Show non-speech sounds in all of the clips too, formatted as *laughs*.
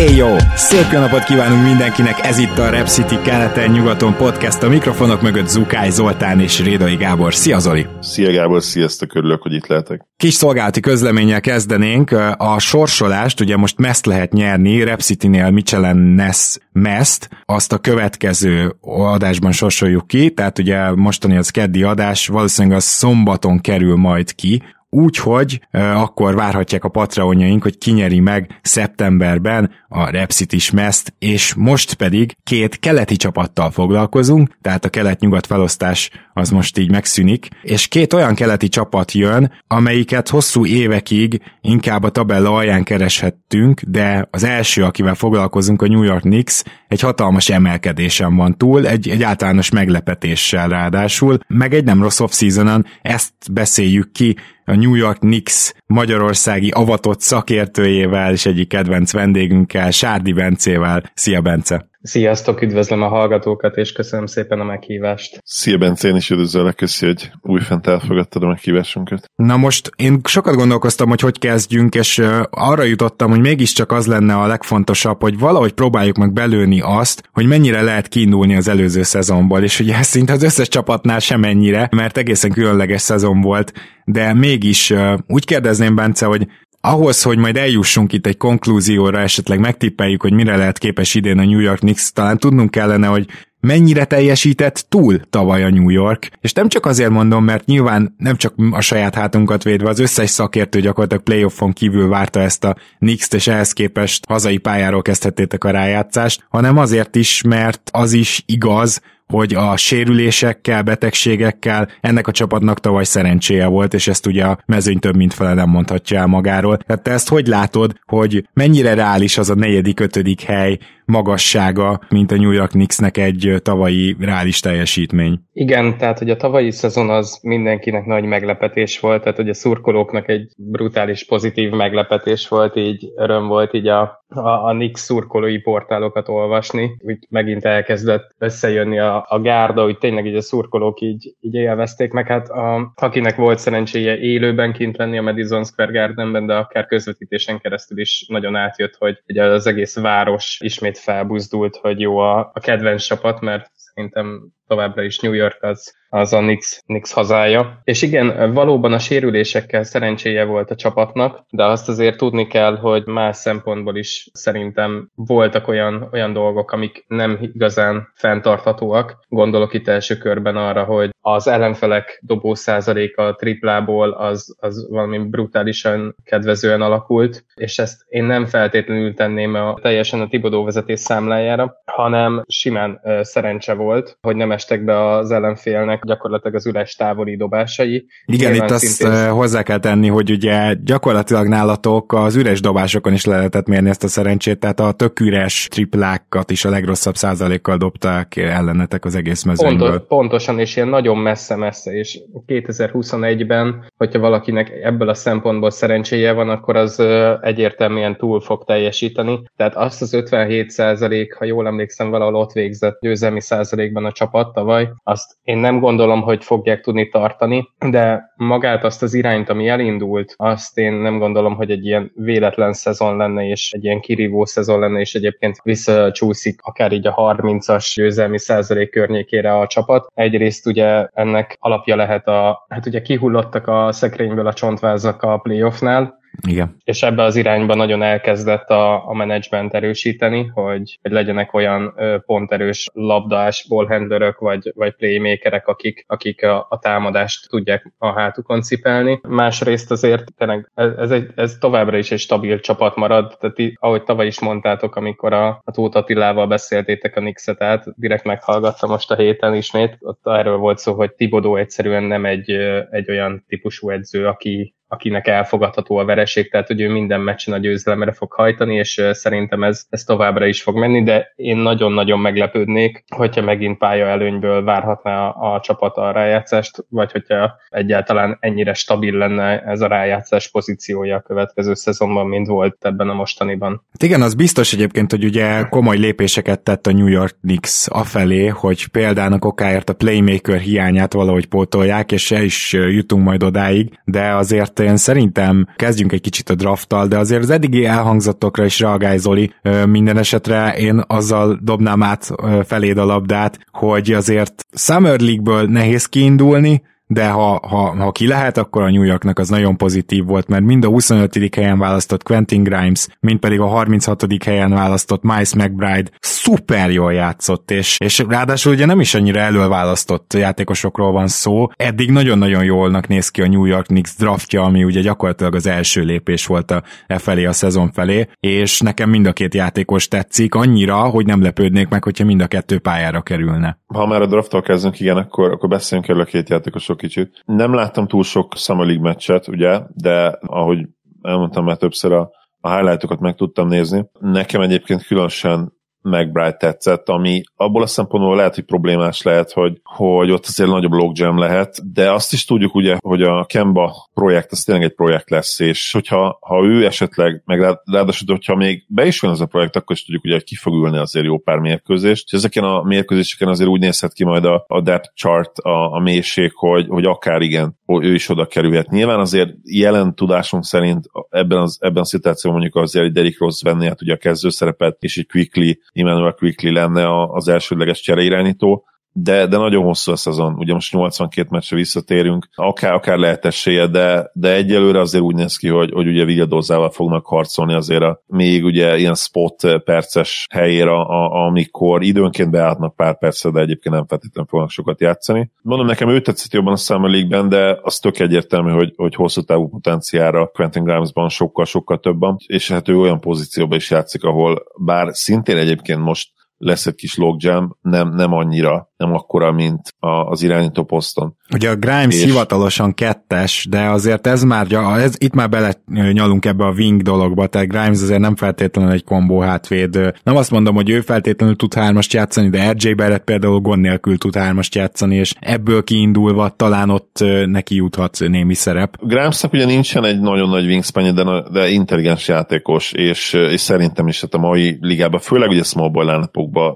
Éj jó! Szép jó napot kívánunk mindenkinek, ez itt a Rep City keleten-nyugaton podcast, a mikrofonok mögött Zukály Zoltán és Rédai Gábor. Szia Zoli! Szia Gábor, sziasztok, örülök, hogy itt lehetek. Kis szolgálati közleménnyel kezdenénk. A sorsolást ugye most meszt lehet nyerni, Rep City-nél Michelin Ness meszt, azt a következő adásban sorsoljuk ki, tehát ugye mostani az keddi adás, valószínűleg az szombaton kerül majd ki, Úgyhogy akkor várhatják a patreonjaink, hogy kinyeri meg szeptemberben a Repsitis meszt, és most pedig két keleti csapattal foglalkozunk, tehát a kelet-nyugat felosztás az most így megszűnik, és két olyan keleti csapat jön, amelyiket hosszú évekig inkább a tabella alján kereshettünk, de az első, akivel foglalkozunk, a New York Knicks, egy hatalmas emelkedésen van túl, egy, egy általános meglepetéssel ráadásul, meg egy nem rossz off-seasonon, ezt beszéljük ki a New York Knicks magyarországi avatott szakértőjével és egyik kedvenc vendégünkkel, Sárdi Bencével. Szia Bence! Sziasztok, üdvözlöm a hallgatókat, és köszönöm szépen a meghívást. Szia Bence, én is üdvözöllek, köszi, hogy újfent elfogadtad a meghívásunkat. Na most én sokat gondolkoztam, hogy hogy kezdjünk, és arra jutottam, hogy mégiscsak az lenne a legfontosabb, hogy valahogy próbáljuk meg belőni azt, hogy mennyire lehet kiindulni az előző szezonból, és ugye szinte az összes csapatnál sem ennyire, mert egészen különleges szezon volt, de mégis úgy kérdezném Bence, hogy ahhoz, hogy majd eljussunk itt egy konklúzióra, esetleg megtippeljük, hogy mire lehet képes idén a New York Knicks, talán tudnunk kellene, hogy mennyire teljesített túl tavaly a New York. És nem csak azért mondom, mert nyilván nem csak a saját hátunkat védve, az összes szakértő gyakorlatilag playoffon kívül várta ezt a Knicks-t, és ehhez képest hazai pályáról kezdhettétek a rájátszást, hanem azért is, mert az is igaz, hogy a sérülésekkel, betegségekkel ennek a csapatnak tavaly szerencséje volt, és ezt ugye a mezőny több mint fele nem mondhatja el magáról. Tehát te ezt hogy látod, hogy mennyire reális az a negyedik, ötödik hely magassága, mint a New York Knicksnek egy tavalyi reális teljesítmény? Igen, tehát hogy a tavalyi szezon az mindenkinek nagy meglepetés volt, tehát hogy a szurkolóknak egy brutális pozitív meglepetés volt, így öröm volt így a, a, a Knicks szurkolói portálokat olvasni, úgy megint elkezdett összejönni a, a gárda, hogy tényleg így a szurkolók így, így élvezték, meg hát a, akinek volt szerencséje élőben kint lenni a Madison Square Gardenben, de akár közvetítésen keresztül is nagyon átjött, hogy ugye az egész város ismét felbuzdult, hogy jó a, a kedvenc csapat, mert szerintem továbbra is New York az az a Knicks, Knicks hazája. És igen, valóban a sérülésekkel szerencséje volt a csapatnak, de azt azért tudni kell, hogy más szempontból is szerintem voltak olyan, olyan dolgok, amik nem igazán fenntarthatóak. Gondolok itt első körben arra, hogy az ellenfelek dobó százaléka a triplából az, az valami brutálisan kedvezően alakult, és ezt én nem feltétlenül tenném a, teljesen a Tibodó vezetés számlájára, hanem simán uh, szerencse volt, hogy nem estek be az ellenfélnek gyakorlatilag az üres távoli dobásai. Igen, Nyilván itt szintén... azt hozzá kell tenni, hogy ugye gyakorlatilag nálatok az üres dobásokon is lehetett mérni ezt a szerencsét, tehát a tök üres triplákat is a legrosszabb százalékkal dobták ellenetek az egész mezőnyből. Pontos, pontosan, és ilyen nagyon messze-messze, és 2021-ben, hogyha valakinek ebből a szempontból szerencséje van, akkor az egyértelműen túl fog teljesíteni. Tehát azt az 57 százalék, ha jól emlékszem, valahol ott végzett győzelmi százalékban a csapat tavaly, azt én nem gondolom, hogy fogják tudni tartani, de magát azt az irányt, ami elindult, azt én nem gondolom, hogy egy ilyen véletlen szezon lenne, és egy ilyen kirívó szezon lenne, és egyébként visszacsúszik akár így a 30-as győzelmi százalék környékére a csapat. Egyrészt ugye ennek alapja lehet a, hát ugye kihullottak a szekrényből a csontvázak a playoffnál, igen. És ebbe az irányba nagyon elkezdett a, a menedzsment erősíteni, hogy, hogy legyenek olyan ö, ponterős labdás ballhandlerök, vagy, vagy playmakerek, akik, akik a, a támadást tudják a hátukon cipelni. Másrészt azért tényleg ez, ez, egy, ez továbbra is egy stabil csapat marad, tehát í, ahogy tavaly is mondtátok, amikor a, a Tóth Attilával beszéltétek a Nixet át, direkt meghallgattam most a héten ismét, ott erről volt szó, hogy Tibodó egyszerűen nem egy, egy olyan típusú edző, aki, akinek elfogadható a vereség, tehát hogy ő minden meccsen a győzelemre fog hajtani, és szerintem ez, ez továbbra is fog menni, de én nagyon-nagyon meglepődnék, hogyha megint pálya előnyből várhatná a, a csapat a rájátszást, vagy hogyha egyáltalán ennyire stabil lenne ez a rájátszás pozíciója a következő szezonban, mint volt ebben a mostaniban. Hát igen, az biztos egyébként, hogy ugye komoly lépéseket tett a New York Knicks afelé, hogy példának okáért a playmaker hiányát valahogy pótolják, és el is jutunk majd odáig, de azért én szerintem kezdjünk egy kicsit a drafttal, de azért az eddigi elhangzatokra is reagálj Zoli, minden esetre én azzal dobnám át feléd a labdát, hogy azért Summer League-ből nehéz kiindulni, de ha, ha, ha ki lehet, akkor a New Yorknak az nagyon pozitív volt, mert mind a 25. helyen választott Quentin Grimes, mind pedig a 36. helyen választott Miles McBride szuper jól játszott, és, és ráadásul ugye nem is annyira előválasztott játékosokról van szó, eddig nagyon-nagyon jólnak néz ki a New York Knicks draftja, ami ugye gyakorlatilag az első lépés volt a e felé a szezon felé, és nekem mind a két játékos tetszik, annyira, hogy nem lepődnék meg, hogyha mind a kettő pályára kerülne. Ha már a drafttal kezdünk, igen, akkor, akkor beszéljünk erről a két játékosok kicsit. Nem láttam túl sok Summer League meccset, ugye, de ahogy elmondtam már többször a, a highlightokat meg tudtam nézni. Nekem egyébként különösen McBride tetszett, ami abból a szempontból lehet, hogy problémás lehet, hogy, hogy ott azért nagyobb logjam lehet, de azt is tudjuk ugye, hogy a Kemba projekt, az tényleg egy projekt lesz, és hogyha ha ő esetleg, meg ráadásul, hogyha még be is van ez a projekt, akkor is tudjuk ugye, hogy ki fog ülni azért jó pár mérkőzést, és ezeken a mérkőzéseken azért úgy nézhet ki majd a, a depth chart, a, a mélység, hogy, hogy akár igen, ő is oda kerülhet. Nyilván azért jelen tudásunk szerint ebben, az, ebben a szituációban mondjuk azért egy Derrick Rose venni hát ugye a kezdőszerepet, és egy Quickly Emmanuel Quickly lenne az elsődleges csereirányító, de, de nagyon hosszú a szezon, ugye most 82 meccsre visszatérünk, akár, akár lehet esélye, de, de egyelőre azért úgy néz ki, hogy, hogy ugye Villadózával fognak harcolni azért a még ugye ilyen spot perces helyére, a, amikor időnként beállhatnak pár percre, de egyébként nem feltétlenül fognak sokat játszani. Mondom, nekem ő tetszett jobban a Summer League-ben, de az tök egyértelmű, hogy, hogy hosszú távú potenciára Quentin Grimesban sokkal-sokkal többen, és hát ő olyan pozícióban is játszik, ahol bár szintén egyébként most lesz egy kis logjam, nem, nem annyira, nem akkora, mint a, az irányító poszton. Ugye a Grimes és... hivatalosan kettes, de azért ez már, ez, itt már bele nyalunk ebbe a wing dologba, tehát Grimes azért nem feltétlenül egy kombó hátvéd. Nem azt mondom, hogy ő feltétlenül tud hármast játszani, de RJ Barrett például gond nélkül tud hármast játszani, és ebből kiindulva talán ott neki juthat némi szerep. Grimesnak ugye nincsen egy nagyon nagy wingspan de, de intelligens játékos, és, és szerintem is hát a mai ligában, főleg ugye small ball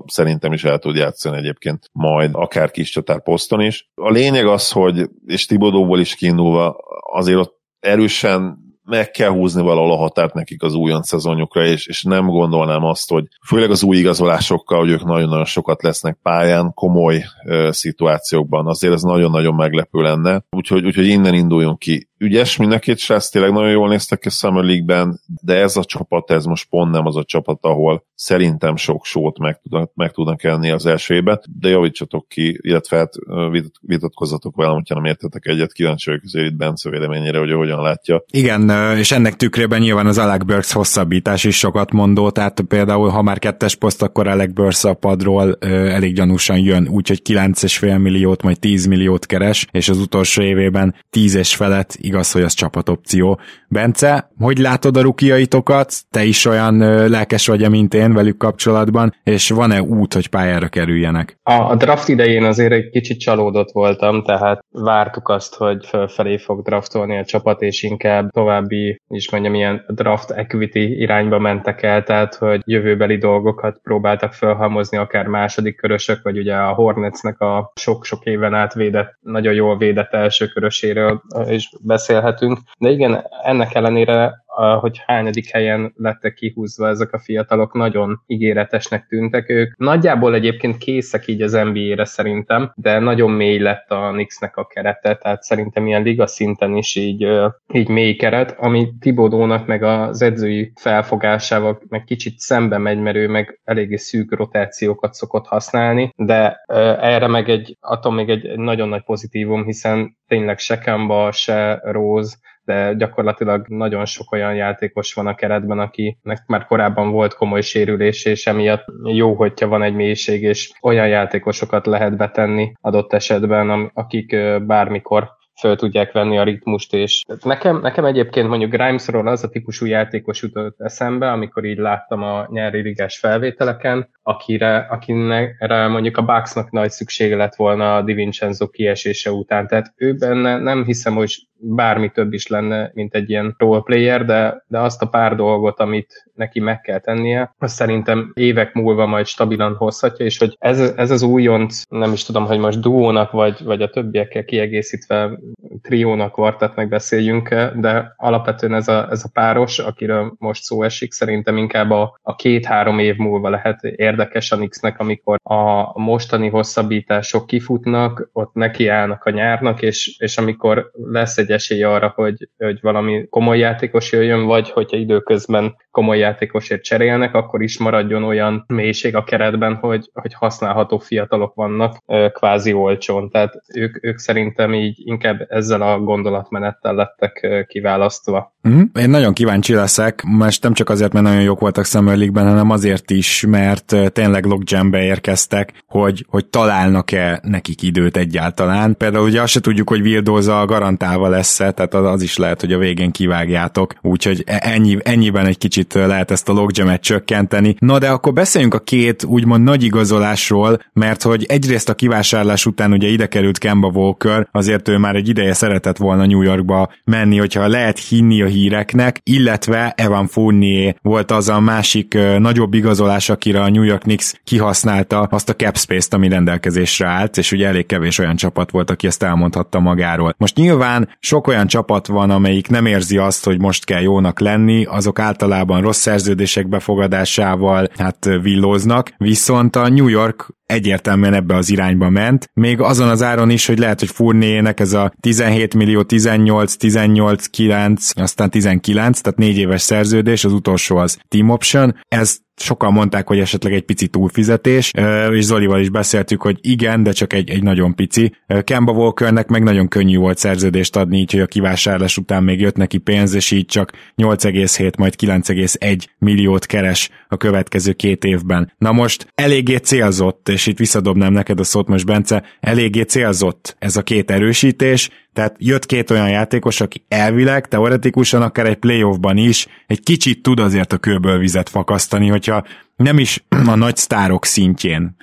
szerintem is el tud játszani egyébként majd akár kis csatár poszton is. A lényeg az, hogy, és Tibodóból is kiindulva, azért ott erősen meg kell húzni valahol a határt nekik az újonc szezonjukra, és, és nem gondolnám azt, hogy főleg az új igazolásokkal, hogy ők nagyon-nagyon sokat lesznek pályán, komoly ö, szituációkban, azért ez nagyon-nagyon meglepő lenne, úgyhogy, úgyhogy innen induljunk ki ügyes, mind a két srác tényleg nagyon jól néztek ki a Summer League-ben, de ez a csapat, ez most pont nem az a csapat, ahol szerintem sok sót meg, tudnak, meg tudnak elni az első évben, de javítsatok ki, illetve hát vitatkozzatok velem, hogyha nem értetek egyet, kíváncsi vagyok azért itt Bence véleményére, hogy hogyan látja. Igen, és ennek tükrében nyilván az Alec Burks hosszabbítás is sokat mondó, tehát például ha már kettes poszt, akkor Alec Burks a padról elég gyanúsan jön, úgyhogy 9,5 milliót, majd 10 milliót keres, és az utolsó évében 10 és felett igaz, hogy az csapatopció. Bence, hogy látod a rukiaitokat? Te is olyan lelkes vagy, mint én velük kapcsolatban, és van-e út, hogy pályára kerüljenek? A draft idején azért egy kicsit csalódott voltam, tehát vártuk azt, hogy fölfelé fog draftolni a csapat, és inkább további, is mondjam, ilyen draft equity irányba mentek el, tehát hogy jövőbeli dolgokat próbáltak felhalmozni, akár második körösök, vagy ugye a Hornetsnek a sok-sok éven át védett, nagyon jól védett első köröséről is beszélhetünk. De igen, ennek ellenére hogy hányadik helyen lettek kihúzva ezek a fiatalok, nagyon ígéretesnek tűntek ők. Nagyjából egyébként készek így az NBA-re szerintem, de nagyon mély lett a Knicksnek a kerete, tehát szerintem ilyen liga szinten is így, így mély keret, ami Tibodónak meg az edzői felfogásával meg kicsit szembe megy, mert ő meg eléggé szűk rotációkat szokott használni, de erre meg egy, attól még egy nagyon nagy pozitívum, hiszen tényleg se Kemba, se Rose, de gyakorlatilag nagyon sok olyan játékos van a keretben, akinek már korábban volt komoly sérülés, és emiatt jó, hogyha van egy mélység, és olyan játékosokat lehet betenni adott esetben, akik bármikor föl tudják venni a ritmust, és nekem, nekem egyébként mondjuk Grimesról az a típusú játékos jutott eszembe, amikor így láttam a nyári ligás felvételeken, akire, akire mondjuk a Bucksnak nagy szüksége lett volna a Di kiesése után. Tehát ő benne nem hiszem, hogy bármi több is lenne, mint egy ilyen roleplayer, de, de azt a pár dolgot, amit neki meg kell tennie, azt szerintem évek múlva majd stabilan hozhatja, és hogy ez, ez az újonc, nem is tudom, hogy most duónak, vagy, vagy a többiekkel kiegészítve triónak, kvartetnek beszéljünk de alapvetően ez a, ez a páros, akiről most szó esik, szerintem inkább a, a két-három év múlva lehet érdekes a Knicksnek, amikor a mostani hosszabbítások kifutnak, ott nekiállnak a nyárnak, és, és amikor lesz egy esély arra, hogy, hogy valami komoly játékos jöjjön, vagy hogyha időközben komoly játékosért cserélnek, akkor is maradjon olyan mélység a keretben, hogy, hogy használható fiatalok vannak kvázi olcsón. Tehát ők, ők szerintem így inkább ezzel a gondolatmenettel lettek kiválasztva. Mm, én nagyon kíváncsi leszek, most nem csak azért, mert nagyon jók voltak Summer League-ben, hanem azért is, mert tényleg logjambe érkeztek, hogy, hogy találnak-e nekik időt egyáltalán. Például ugye azt se tudjuk, hogy Vildoza garantálva lesz tehát az, az is lehet, hogy a végén kivágjátok, úgyhogy e- ennyi, ennyiben egy kicsit lehet ezt a logjamet csökkenteni. Na de akkor beszéljünk a két úgymond nagy igazolásról, mert hogy egyrészt a kivásárlás után ugye ide került Kemba Walker, azért ő már egy ideje szeretett volna New Yorkba menni, hogyha lehet hinni a híreknek, illetve Evan Fournier volt az a másik nagyobb igazolás, akire a New York Knicks kihasználta azt a cap space-t, ami rendelkezésre állt, és ugye elég kevés olyan csapat volt, aki ezt elmondhatta magáról. Most nyilván sok olyan csapat van, amelyik nem érzi azt, hogy most kell jónak lenni, azok általában rossz szerződések befogadásával hát villóznak, viszont a New York egyértelműen ebbe az irányba ment, még azon az áron is, hogy lehet, hogy Furnének ez a 17 millió, 18, 18, 9, aztán 19, tehát négy éves szerződés, az utolsó az team option, ez sokan mondták, hogy esetleg egy pici túlfizetés, és Zolival is beszéltük, hogy igen, de csak egy, egy nagyon pici. Kemba Walkernek meg nagyon könnyű volt szerződést adni, így, hogy a kivásárlás után még jött neki pénz, és így csak 8,7, majd 9,1 milliót keres a következő két évben. Na most eléggé célzott, és itt visszadobnám neked a szót most, Bence, eléggé célzott ez a két erősítés, tehát jött két olyan játékos, aki elvileg, teoretikusan akár egy playoffban is egy kicsit tud azért a kőből vizet fakasztani, hogyha nem is a nagy sztárok szintjén,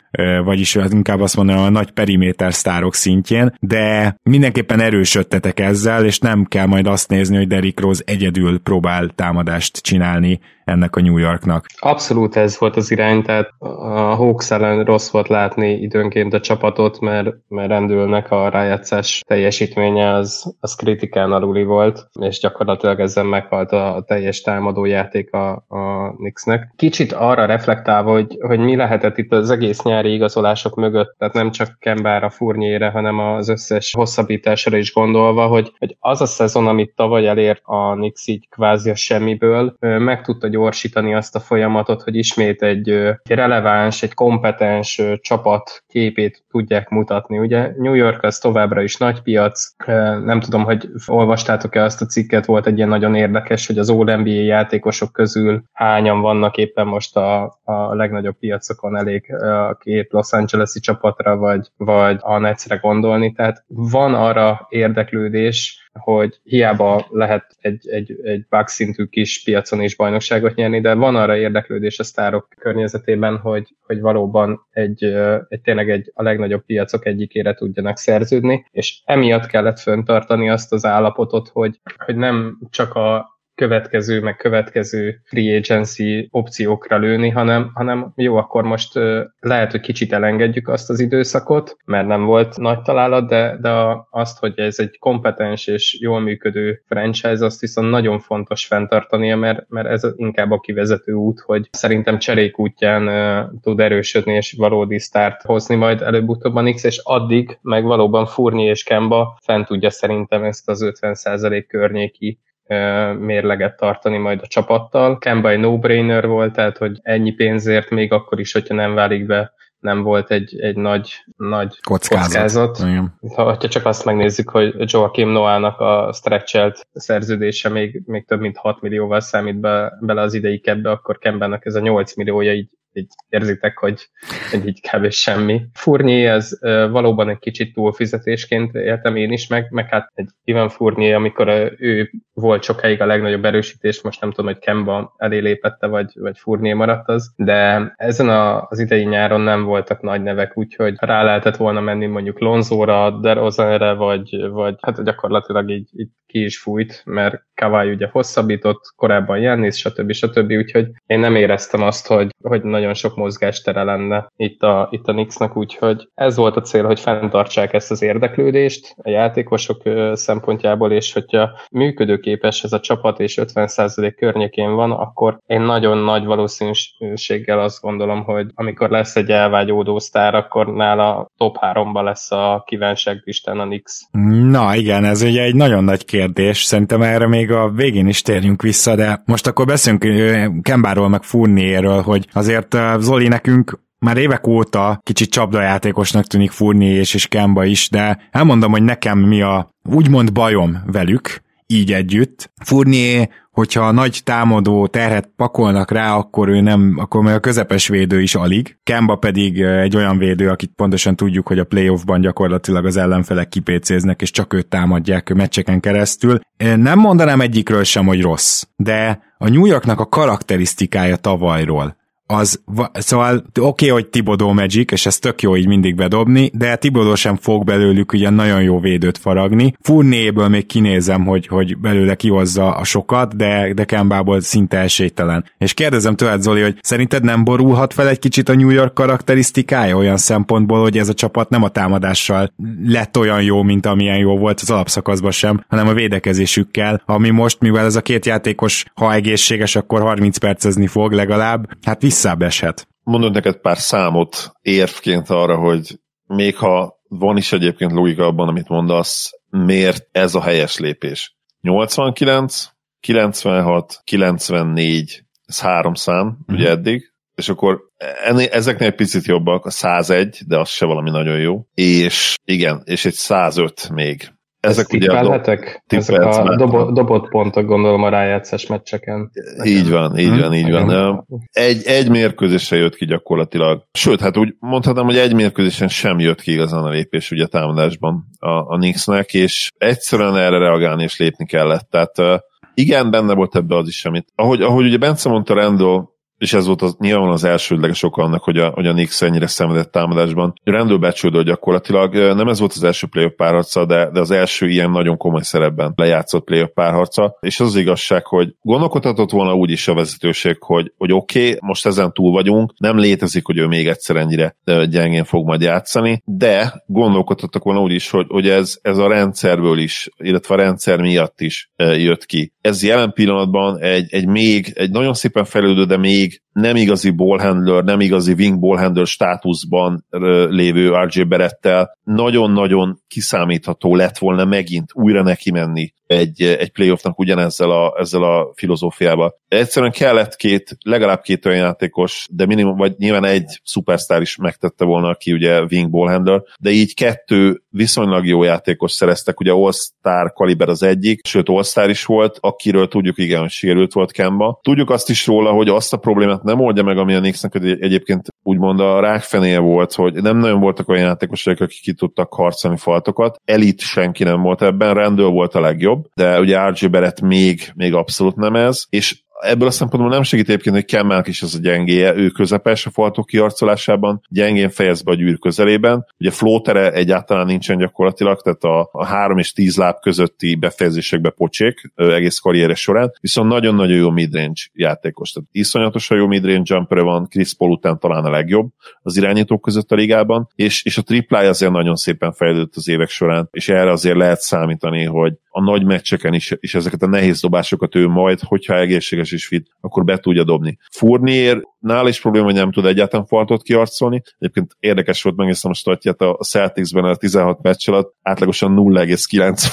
vagyis inkább azt mondom, a nagy periméter sztárok szintjén, de mindenképpen erősödtetek ezzel, és nem kell majd azt nézni, hogy Derrick Rose egyedül próbál támadást csinálni ennek a New Yorknak. Abszolút ez volt az irány, tehát a Hawks ellen rossz volt látni időnként a csapatot, mert, mert rendülnek a rájátszás teljesítménye az, az kritikán aluli volt, és gyakorlatilag ezzel meghalt a teljes támadójáték a, a Knicksnek. Kicsit arra reflektálva, hogy, hogy mi lehetett itt az egész nyári igazolások mögött, tehát nem csak Kembára, Furnyére, hanem az összes hosszabbításra is gondolva, hogy, hogy az a szezon, amit tavaly elért a Knicks így kvázi a semmiből, meg tudta gyorsítani azt a folyamatot, hogy ismét egy, egy releváns, egy kompetens csapat képét tudják mutatni. Ugye New York az továbbra is nagy piac, nem tudom, hogy olvastátok-e azt a cikket, volt egy ilyen nagyon érdekes, hogy az All-NBA játékosok közül hányan vannak éppen most a, a legnagyobb piacokon elég a két Los Angeles-i csapatra, vagy, vagy a Netsre gondolni, tehát van arra érdeklődés, hogy hiába lehet egy, egy, egy szintű kis piacon is bajnokságot nyerni, de van arra érdeklődés a sztárok környezetében, hogy, hogy valóban egy, egy tényleg egy, a legnagyobb piacok egyikére tudjanak szerződni, és emiatt kellett föntartani azt az állapotot, hogy, hogy nem csak a következő, meg következő free agency opciókra lőni, hanem, hanem jó, akkor most lehet, hogy kicsit elengedjük azt az időszakot, mert nem volt nagy találat, de, de azt, hogy ez egy kompetens és jól működő franchise, azt viszont nagyon fontos fenntartania, mert, mert ez inkább a kivezető út, hogy szerintem cserék útján tud erősödni és valódi start hozni majd előbb-utóbb a Nix, és addig meg valóban Furni és Kemba fent tudja szerintem ezt az 50% környéki mérleget tartani majd a csapattal. Kemba egy no-brainer volt, tehát hogy ennyi pénzért még akkor is, hogyha nem válik be nem volt egy, egy nagy, nagy kockázat. kockázat. Igen. Ha, ha csak azt megnézzük, hogy Joachim Noának a stretchelt szerződése még, még több mint 6 millióval számít be, bele az idei kebbe, akkor Kembennek ez a 8 milliója így így érzitek, hogy, hogy így kb. semmi. Fournier az valóban egy kicsit túlfizetésként éltem én is, meg, meg hát egy Ivan Fournier, amikor ő volt sokáig a legnagyobb erősítés, most nem tudom, hogy Kemba elé lépette, vagy, vagy Fournier maradt az, de ezen a, az idei nyáron nem voltak nagy nevek, úgyhogy rá lehetett volna menni mondjuk Lonzóra, Derozanre, vagy, vagy hát gyakorlatilag így, így ki is fújt, mert Kawai ugye hosszabbított, korábban Jannis, stb. stb. Úgyhogy én nem éreztem azt, hogy, hogy nagyon sok mozgástere lenne itt a, itt a Knicksnak, úgyhogy ez volt a cél, hogy fenntartsák ezt az érdeklődést a játékosok szempontjából, és hogyha működőképes ez a csapat, és 50% környékén van, akkor én nagyon nagy valószínűséggel azt gondolom, hogy amikor lesz egy elvágyódó sztár, akkor nála top 3-ba lesz a kívánságlistán a Knicks. Na igen, ez ugye egy nagyon nagy kérdés, szerintem erre még a végén is térjünk vissza, de most akkor beszélünk Kembáról meg Furnierről, hogy azért Zoli nekünk már évek óta kicsit csapdajátékosnak tűnik Furni és, és Kemba is, de elmondom, hogy nekem mi a úgymond bajom velük, így együtt. Furnier, hogyha nagy támadó terhet pakolnak rá, akkor ő nem, akkor meg a közepes védő is alig. Kemba pedig egy olyan védő, akit pontosan tudjuk, hogy a playoffban gyakorlatilag az ellenfelek kipécéznek, és csak őt támadják meccseken keresztül. Nem mondanám egyikről sem, hogy rossz, de a New Yorknak a karakterisztikája tavalyról, az, szóval oké, okay, hogy Tibodó Magic, és ez tök jó így mindig bedobni, de Tibodó sem fog belőlük ugye nagyon jó védőt faragni. Furnéből még kinézem, hogy, hogy belőle kihozza a sokat, de, de Kembából szinte esélytelen. És kérdezem tőled, Zoli, hogy szerinted nem borulhat fel egy kicsit a New York karakterisztikája olyan szempontból, hogy ez a csapat nem a támadással lett olyan jó, mint amilyen jó volt az alapszakaszban sem, hanem a védekezésükkel, ami most, mivel ez a két játékos, ha egészséges, akkor 30 percezni fog legalább, hát vissza visszább eshet. Mondod neked pár számot érvként arra, hogy még ha van is egyébként logika abban, amit mondasz, miért ez a helyes lépés. 89, 96, 94, ez három szám, mm-hmm. ugye eddig, és akkor ennél, ezeknél egy picit jobbak, a 101, de az se valami nagyon jó, és igen, és egy 105 még. Ezek Ezt ugye a Ezek a dobo, dobott pontok gondolom a rájátszás meccseken. Így van, így van, így van. Egy, egy mérkőzésre jött ki gyakorlatilag. Sőt, hát úgy mondhatom, hogy egy mérkőzésen sem jött ki igazán a lépés ugye a támadásban a, a Knicksnek, és egyszerűen erre reagálni és lépni kellett. Tehát igen, benne volt ebbe az is, amit. Ahogy, ahogy ugye Bence mondta, Randall és ez volt az, nyilván az elsődleges oka annak, hogy a, hogy a Knicks ennyire szenvedett támadásban. Rendőr becsődő gyakorlatilag, nem ez volt az első playoff párharca, de, de az első ilyen nagyon komoly szerepben lejátszott playoff párharca, és az, az igazság, hogy gondolkodhatott volna úgy is a vezetőség, hogy, hogy oké, okay, most ezen túl vagyunk, nem létezik, hogy ő még egyszer ennyire gyengén fog majd játszani, de gondolkodhattak volna úgy is, hogy, hogy ez, ez a rendszerből is, illetve a rendszer miatt is jött ki. Ez jelen pillanatban egy, egy még, egy nagyon szépen fejlődő, de még league nem igazi ballhandler, nem igazi wing ballhandler státuszban lévő RJ Berettel nagyon-nagyon kiszámítható lett volna megint újra neki menni egy, egy playoffnak ugyanezzel a, ezzel a filozófiával. Egyszerűen kellett két, legalább két olyan játékos, de minimum, vagy nyilván egy szupersztár is megtette volna, aki ugye wing ballhandler, de így kettő viszonylag jó játékos szereztek, ugye All-Star kaliber az egyik, sőt All-Star is volt, akiről tudjuk igen, hogy sérült volt Kemba. Tudjuk azt is róla, hogy azt a problémát nem oldja meg, ami a Knicksnek egyébként úgymond a rákfenéje volt, hogy nem nagyon voltak olyan játékosok, akik ki tudtak harcolni faltokat. Elit senki nem volt ebben, rendőr volt a legjobb, de ugye RJ Barrett még, még abszolút nem ez, és ebből a szempontból nem segít egyébként, hogy Kemmelk is az a gyengéje, ő közepes a faltok kiarcolásában, gyengén fejez be a gyűr közelében. Ugye flótere egyáltalán nincsen gyakorlatilag, tehát a, a 3 és 10 láb közötti befejezésekbe pocsék egész karriere során, viszont nagyon-nagyon jó midrange játékos. Tehát iszonyatosan jó midrange jumper van, Chris Paul után talán a legjobb az irányítók között a ligában, és, és a triplája azért nagyon szépen fejlődött az évek során, és erre azért lehet számítani, hogy a nagy meccseken is, és ezeket a nehéz dobásokat ő majd, hogyha egészséges és fit, akkor be tudja dobni. Fournier nál is probléma, hogy nem tud egyáltalán faltot kiarcolni. Egyébként érdekes volt, megnéztem a statját, a Celticsben a 16 meccs alatt átlagosan 0,9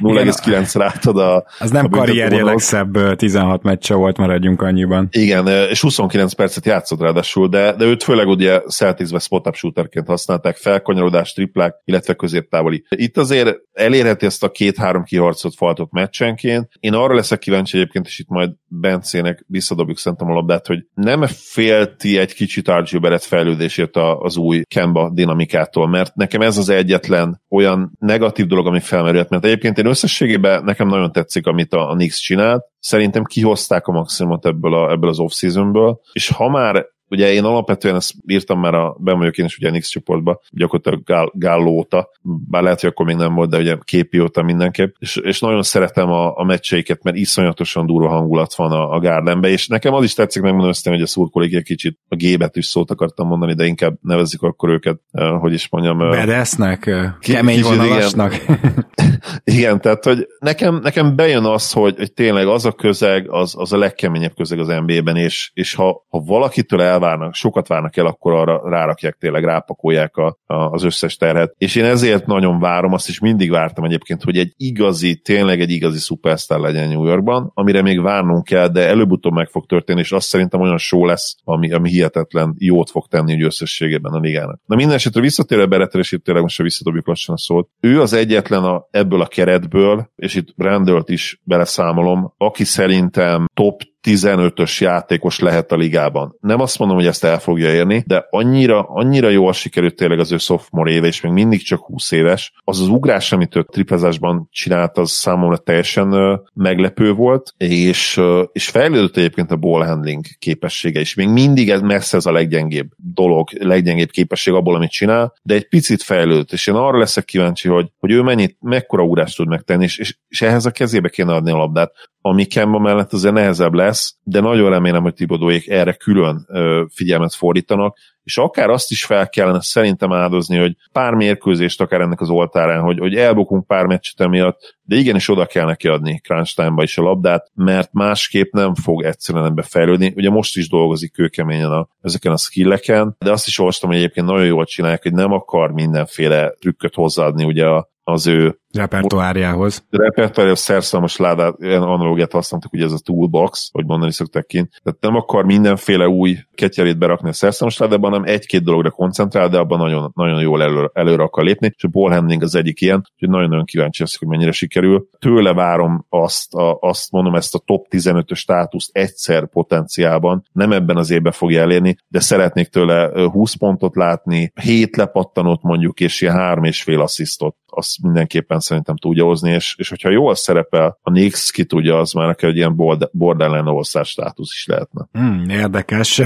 0,9 *laughs* rátad a Az nem a karrierje legszebb 16 meccse volt, maradjunk annyiban. Igen, és 29 percet játszott ráadásul, de, de őt főleg ugye Celticsben spot-up shooterként használták fel, kanyarodás, triplák, illetve középtávoli. Itt azért elérheti ezt a két-három kiharcolt faltot meccsenként. Én arra leszek kíváncsi egyébként, és itt majd Bencének visszadobjuk szerintem a labdát, hogy nem félti egy kicsit RG Barrett fejlődését az új Kemba dinamikától, mert nekem ez az egyetlen olyan negatív dolog, ami felmerült, mert egyébként én összességében nekem nagyon tetszik, amit a, a Knicks csinált, szerintem kihozták a maximumot ebből, a, ebből az off-seasonből, és ha már Ugye én alapvetően ezt írtam már a, ben vagyok én is ugye a Nix csoportba, gyakorlatilag Gál, Gálló óta, bár lehet, hogy akkor még nem volt, de ugye képi óta mindenképp, és, és nagyon szeretem a, a meccseiket, mert iszonyatosan durva hangulat van a, a Gardenbe, és nekem az is tetszik megmondani, hogy a szurkolik egy kicsit a gébet is szót akartam mondani, de inkább nevezzük akkor őket, hogy is mondjam. Bedesznek, kemény vonalasnak. Igen. *laughs* igen, tehát hogy nekem, nekem bejön az, hogy, hogy tényleg az a közeg, az, az a legkeményebb közeg az NBA-ben, és, és ha, ha valakitől el elvárnak, sokat várnak el, akkor arra rárakják tényleg, rápakolják a, a, az összes terhet. És én ezért nagyon várom, azt is mindig vártam egyébként, hogy egy igazi, tényleg egy igazi szupersztár legyen New Yorkban, amire még várnunk kell, de előbb-utóbb meg fog történni, és azt szerintem olyan show lesz, ami, ami hihetetlen jót fog tenni hogy összességében a ligának. Na minden esetre visszatérve Beretre, és itt tényleg most visszadobjuk lassan a szót. Ő az egyetlen a, ebből a keretből, és itt Randall-t is beleszámolom, aki szerintem top 15-ös játékos lehet a ligában. Nem azt mondom, hogy ezt el fogja érni, de annyira, annyira jól sikerült tényleg az ő sophomore éve, és még mindig csak 20 éves. Az az ugrás, amit ő triplezásban csinált, az számomra teljesen meglepő volt, és, és fejlődött egyébként a ball handling képessége is. Még mindig ez messze ez a leggyengébb dolog, leggyengébb képesség abból, amit csinál, de egy picit fejlődött, és én arra leszek kíváncsi, hogy, hogy ő mennyit, mekkora ugrást tud megtenni, és, és, és ehhez a kezébe kéne adni a labdát ami Kemba mellett azért nehezebb lesz, de nagyon remélem, hogy Tibodóék erre külön ö, figyelmet fordítanak, és akár azt is fel kellene szerintem áldozni, hogy pár mérkőzést akár ennek az oltárán, hogy, hogy elbukunk pár meccset emiatt, de igenis oda kell neki adni crunch is a labdát, mert másképp nem fog egyszerűen ebbe fejlődni. Ugye most is dolgozik kőkeményen a, ezeken a skilleken, de azt is olvastam, hogy egyébként nagyon jól csinálják, hogy nem akar mindenféle trükköt hozzáadni ugye az ő repertoárjához. Repertoárjához szerszámos ládát, ilyen analógiát használtak, ugye ez a toolbox, hogy mondani szokták kint. Tehát nem akar mindenféle új ketyerét berakni a szerszámos ládában, hanem egy-két dologra koncentrál, de abban nagyon, nagyon jól elő, előre akar lépni, és a ball handling az egyik ilyen, úgyhogy nagyon-nagyon kíváncsi lesz, hogy mennyire sikerül. Tőle várom azt, a, azt mondom, ezt a top 15-ös státuszt egyszer potenciálban, nem ebben az évben fogja elérni, de szeretnék tőle 20 pontot látni, 7 lepattanót mondjuk, és ilyen 3 és fél asszisztot azt mindenképpen szerintem tudja hozni, és, és hogyha jól szerepel, a Nix ki tudja, az már neked egy ilyen borderline all státusz is lehetne. Hmm, érdekes.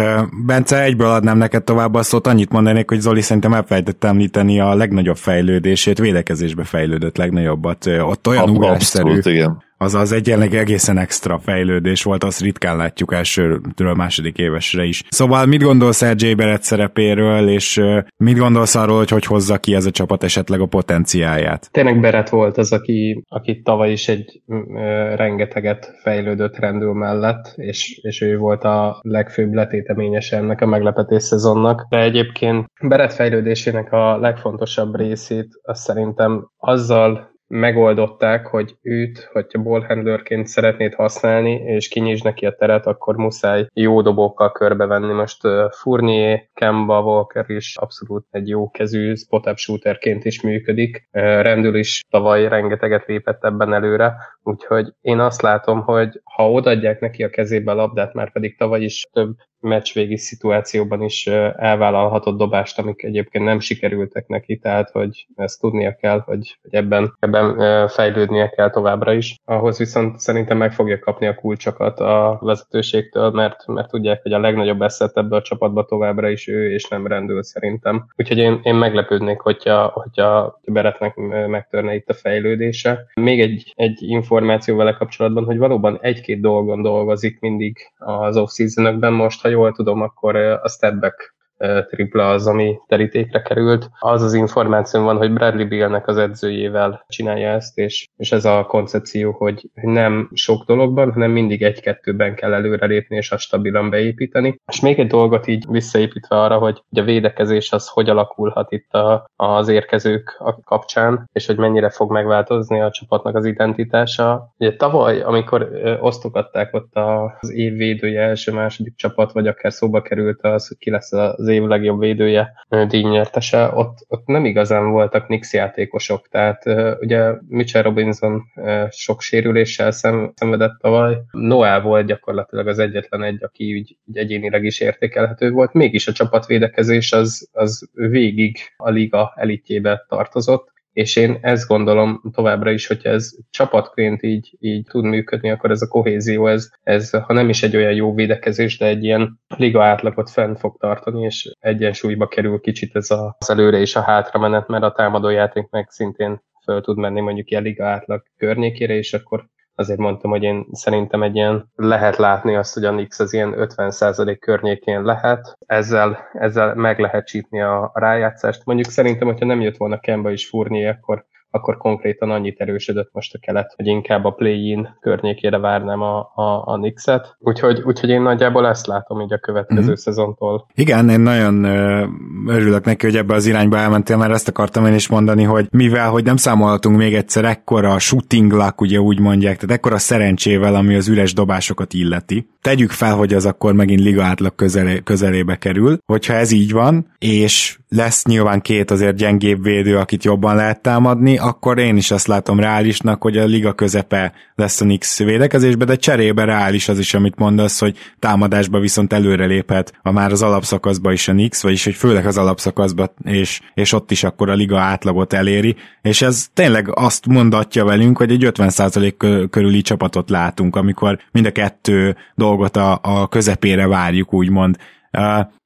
Bence, egyből adnám neked tovább a szót, annyit mondanék, hogy Zoli szerintem elfelejtett említeni a legnagyobb fejlődését, védekezésbe fejlődött legnagyobbat. Ott olyan ugrásszerű, igen az az egy egészen extra fejlődés volt, azt ritkán látjuk elsőről második évesre is. Szóval mit gondolsz RJ Beret szerepéről, és mit gondolsz arról, hogy hogy hozza ki ez a csapat esetleg a potenciáját? Tényleg Beret volt az, aki, aki tavaly is egy ö, rengeteget fejlődött rendül mellett, és, és ő volt a legfőbb letéteményes ennek a meglepetés szezonnak. De egyébként Beret fejlődésének a legfontosabb részét azt szerintem azzal megoldották, hogy őt, hogyha ballhandlerként szeretnéd használni, és kinyisd neki a teret, akkor muszáj jó dobókkal körbevenni. Most Fournier, Kemba Walker is abszolút egy jó kezű spot-up shooterként is működik. Rendül is tavaly rengeteget lépett ebben előre, úgyhogy én azt látom, hogy ha odaadják neki a kezébe a labdát, már pedig tavaly is több meccsvégi szituációban is elvállalhatott dobást, amik egyébként nem sikerültek neki, tehát hogy ezt tudnia kell, hogy, ebben, ebben fejlődnie kell továbbra is. Ahhoz viszont szerintem meg fogja kapni a kulcsokat a vezetőségtől, mert, mert tudják, hogy a legnagyobb eszet ebbe a csapatba továbbra is ő, és nem rendül szerintem. Úgyhogy én, én meglepődnék, hogyha, hogyha Beretnek megtörne itt a fejlődése. Még egy, egy információ vele kapcsolatban, hogy valóban egy-két dolgon dolgozik mindig az off-seasonökben most, jól tudom, akkor a stepback tripla az, ami terítékre került. Az az információ van, hogy Bradley Billnek az edzőjével csinálja ezt, és, és ez a koncepció, hogy nem sok dologban, hanem mindig egy-kettőben kell előrelépni, és azt stabilan beépíteni. És még egy dolgot így visszaépítve arra, hogy a védekezés az hogy alakulhat itt a, az érkezők kapcsán, és hogy mennyire fog megváltozni a csapatnak az identitása. Ugye tavaly, amikor osztogatták ott az év védője első-második csapat, vagy akár szóba került az, hogy ki lesz az év legjobb védője díjnyertese, ott, ott nem igazán voltak Nix játékosok, tehát ugye Mitchell Robinson sok sérüléssel szem, szenvedett tavaly, Noel volt gyakorlatilag az egyetlen egy, aki úgy, úgy egyénileg is értékelhető volt, mégis a csapatvédekezés az, az végig a liga elitjébe tartozott, és én ezt gondolom továbbra is, hogyha ez csapatként így, így tud működni, akkor ez a kohézió, ez, ez ha nem is egy olyan jó védekezés, de egy ilyen liga átlagot fenn fog tartani, és egyensúlyba kerül kicsit ez az előre és a hátra menet, mert a támadójáték meg szintén föl tud menni mondjuk ilyen liga átlag környékére, és akkor azért mondtam, hogy én szerintem egy ilyen lehet látni azt, hogy a Nix az ilyen 50% környékén lehet, ezzel, ezzel meg lehet csípni a, a rájátszást. Mondjuk szerintem, hogyha nem jött volna Kemba is fúrni, akkor akkor konkrétan annyit erősödött most a kelet, hogy inkább a play-in környékére várnám a, a, a Nixet. Úgyhogy, úgyhogy én nagyjából ezt látom így a következő mm-hmm. szezontól. Igen, én nagyon örülök neki, hogy ebbe az irányba elmentél, mert ezt akartam én is mondani, hogy mivel, hogy nem számolhatunk még egyszer ekkora shooting luck, ugye úgy mondják, tehát ekkora szerencsével, ami az üres dobásokat illeti. Tegyük fel, hogy az akkor megint liga átlag közelé, közelébe kerül. Hogyha ez így van, és lesz nyilván két azért gyengébb védő, akit jobban lehet támadni, akkor én is azt látom reálisnak, hogy a liga közepe lesz a Nix védekezésbe, de cserébe reális az is, amit mondasz, hogy támadásba viszont előre léphet a már az alapszakaszba is a Nix, vagyis hogy főleg az alapszakaszba, és, és ott is akkor a liga átlagot eléri, és ez tényleg azt mondatja velünk, hogy egy 50% körüli csapatot látunk, amikor mind a kettő dolgot a, a közepére várjuk, úgymond.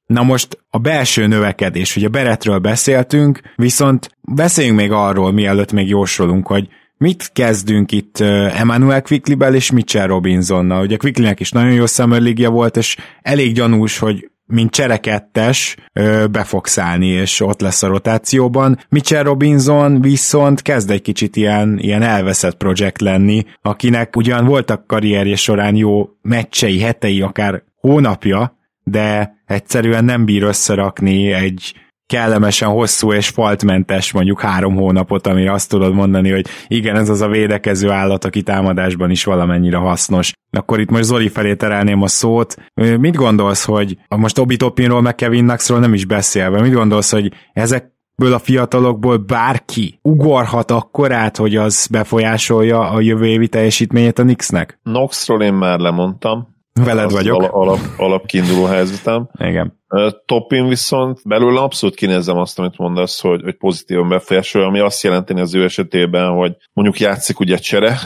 Na most a belső növekedés, ugye Beretről beszéltünk, viszont beszéljünk még arról, mielőtt még jósolunk, hogy mit kezdünk itt Emmanuel Quickley-bel és Mitchell Robinsonnal. Ugye Quicklynek is nagyon jó Summer volt, és elég gyanús, hogy mint cserekettes be fog szállni, és ott lesz a rotációban. Mitchell Robinson viszont kezd egy kicsit ilyen, ilyen elveszett projekt lenni, akinek ugyan voltak karrierje során jó meccsei, hetei, akár hónapja, de egyszerűen nem bír összerakni egy kellemesen hosszú és faltmentes mondjuk három hónapot, amire azt tudod mondani, hogy igen, ez az a védekező állat, aki támadásban is valamennyire hasznos. Akkor itt most Zoli felé terelném a szót. Mit gondolsz, hogy most Obi Topinról meg Kevin Knoxról nem is beszélve, mit gondolsz, hogy ezek ből a fiatalokból bárki ugorhat akkorát, hogy az befolyásolja a jövő évi teljesítményét a Knicksnek? Knoxról én már lemondtam, Veled vagyok. Alap, alap, alapkiinduló helyzetem. Igen. Topin viszont belőle abszolút kinézem azt, amit mondasz, hogy, hogy pozitívan befolyásolja, ami azt jelenti az ő esetében, hogy mondjuk játszik ugye csere,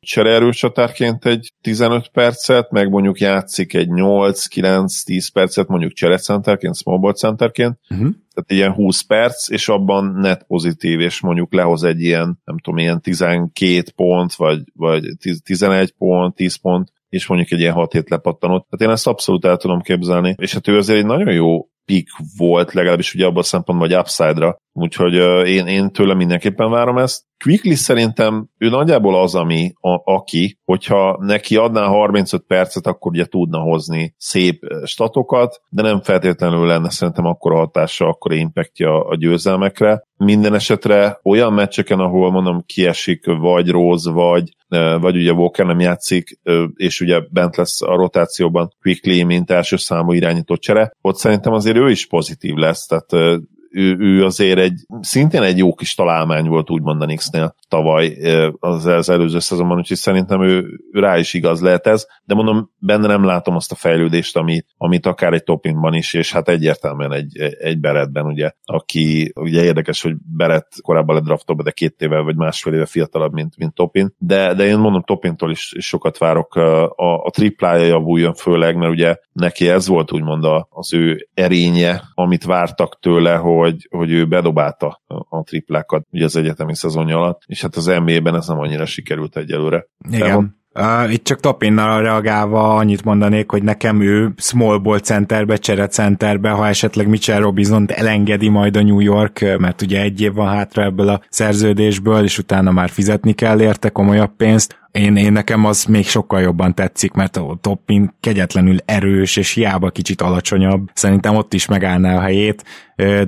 csere erőcsatárként egy 15 percet, meg mondjuk játszik egy 8-9-10 percet mondjuk centerként, small ball centerként, uh-huh. tehát ilyen 20 perc, és abban net pozitív, és mondjuk lehoz egy ilyen, nem tudom, ilyen 12 pont, vagy, vagy 11 pont, 10 pont, és mondjuk egy ilyen 6 hét lepattanott. Tehát én ezt abszolút el tudom képzelni, és hát ő azért egy nagyon jó pick volt, legalábbis ugye abban a szempontból, hogy upside-ra. Úgyhogy én, én tőle mindenképpen várom ezt. Quickly szerintem ő nagyjából az, ami, a, aki, hogyha neki adná 35 percet, akkor ugye tudna hozni szép statokat, de nem feltétlenül lenne szerintem akkora hatása, akkora impactja a győzelmekre. Minden esetre olyan meccseken, ahol mondom kiesik vagy Rose, vagy, vagy ugye Walker nem játszik, és ugye bent lesz a rotációban Quickly, mint első számú irányító csere, ott szerintem azért ő is pozitív lesz, tehát ő, ő azért egy, szintén egy jó kis találmány volt úgymond a Knicksnél tavaly az, az előző szezonban, úgyhogy szerintem ő, rá is igaz lehet ez, de mondom, benne nem látom azt a fejlődést, ami, amit akár egy topinban is, és hát egyértelműen egy, egy Beretben, ugye, aki ugye érdekes, hogy Beret korábban ledraftolva, de két éve vagy másfél éve fiatalabb, mint, mint Topin, de, de én mondom, Topintól is, is sokat várok, a, a triplája javuljon főleg, mert ugye neki ez volt úgymond az ő erénye, amit vártak tőle, hogy, hogy ő bedobálta a triplákat ugye az egyetemi szezonja alatt, és hát az NBA-ben ez nem annyira sikerült egyelőre. Igen. Uh, itt csak Topinnal reagálva annyit mondanék, hogy nekem ő small ball centerbe, csere centerbe, ha esetleg Mitchell robinson elengedi majd a New York, mert ugye egy év van hátra ebből a szerződésből, és utána már fizetni kell érte komolyabb pénzt, Én, én nekem az még sokkal jobban tetszik, mert a Toppin kegyetlenül erős, és hiába kicsit alacsonyabb. Szerintem ott is megállná a helyét,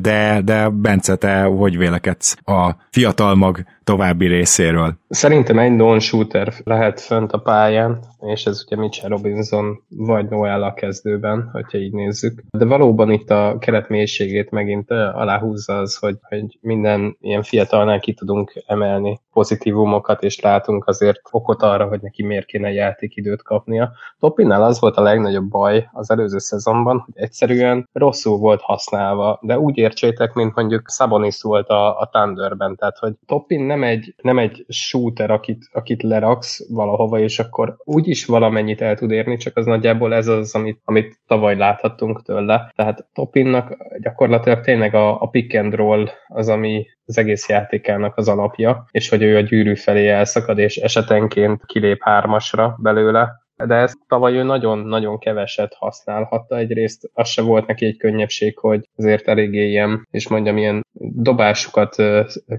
de, de Bence, te hogy vélekedsz a fiatal mag további részéről? Szerintem egy non-shooter lehet fönt a pályán, és ez ugye Mitchell Robinson vagy Noel a kezdőben, hogyha így nézzük. De valóban itt a keret mélységét megint aláhúzza az, hogy, hogy minden ilyen fiatalnál ki tudunk emelni pozitívumokat, és látunk azért okot arra, hogy neki miért kéne játékidőt kapnia. Topinnál az volt a legnagyobb baj az előző szezonban, hogy egyszerűen rosszul volt használva, de úgy értsétek, mint mondjuk Sabonis volt a, a Thunderben, tehát hogy Toppin nem egy, nem egy shooter, akit, akit leraksz valahova, és akkor úgyis valamennyit el tud érni, csak az nagyjából ez az, amit, amit tavaly láthattunk tőle. Tehát Toppinnak gyakorlatilag tényleg a, a pick and roll az, ami az egész játékának az alapja, és hogy ő a gyűrű felé elszakad, és esetenként kilép hármasra belőle, de ezt tavaly ő nagyon-nagyon keveset használhatta. Egyrészt az se volt neki egy könnyebbség, hogy azért eléggé ilyen, és mondjam, ilyen dobásukat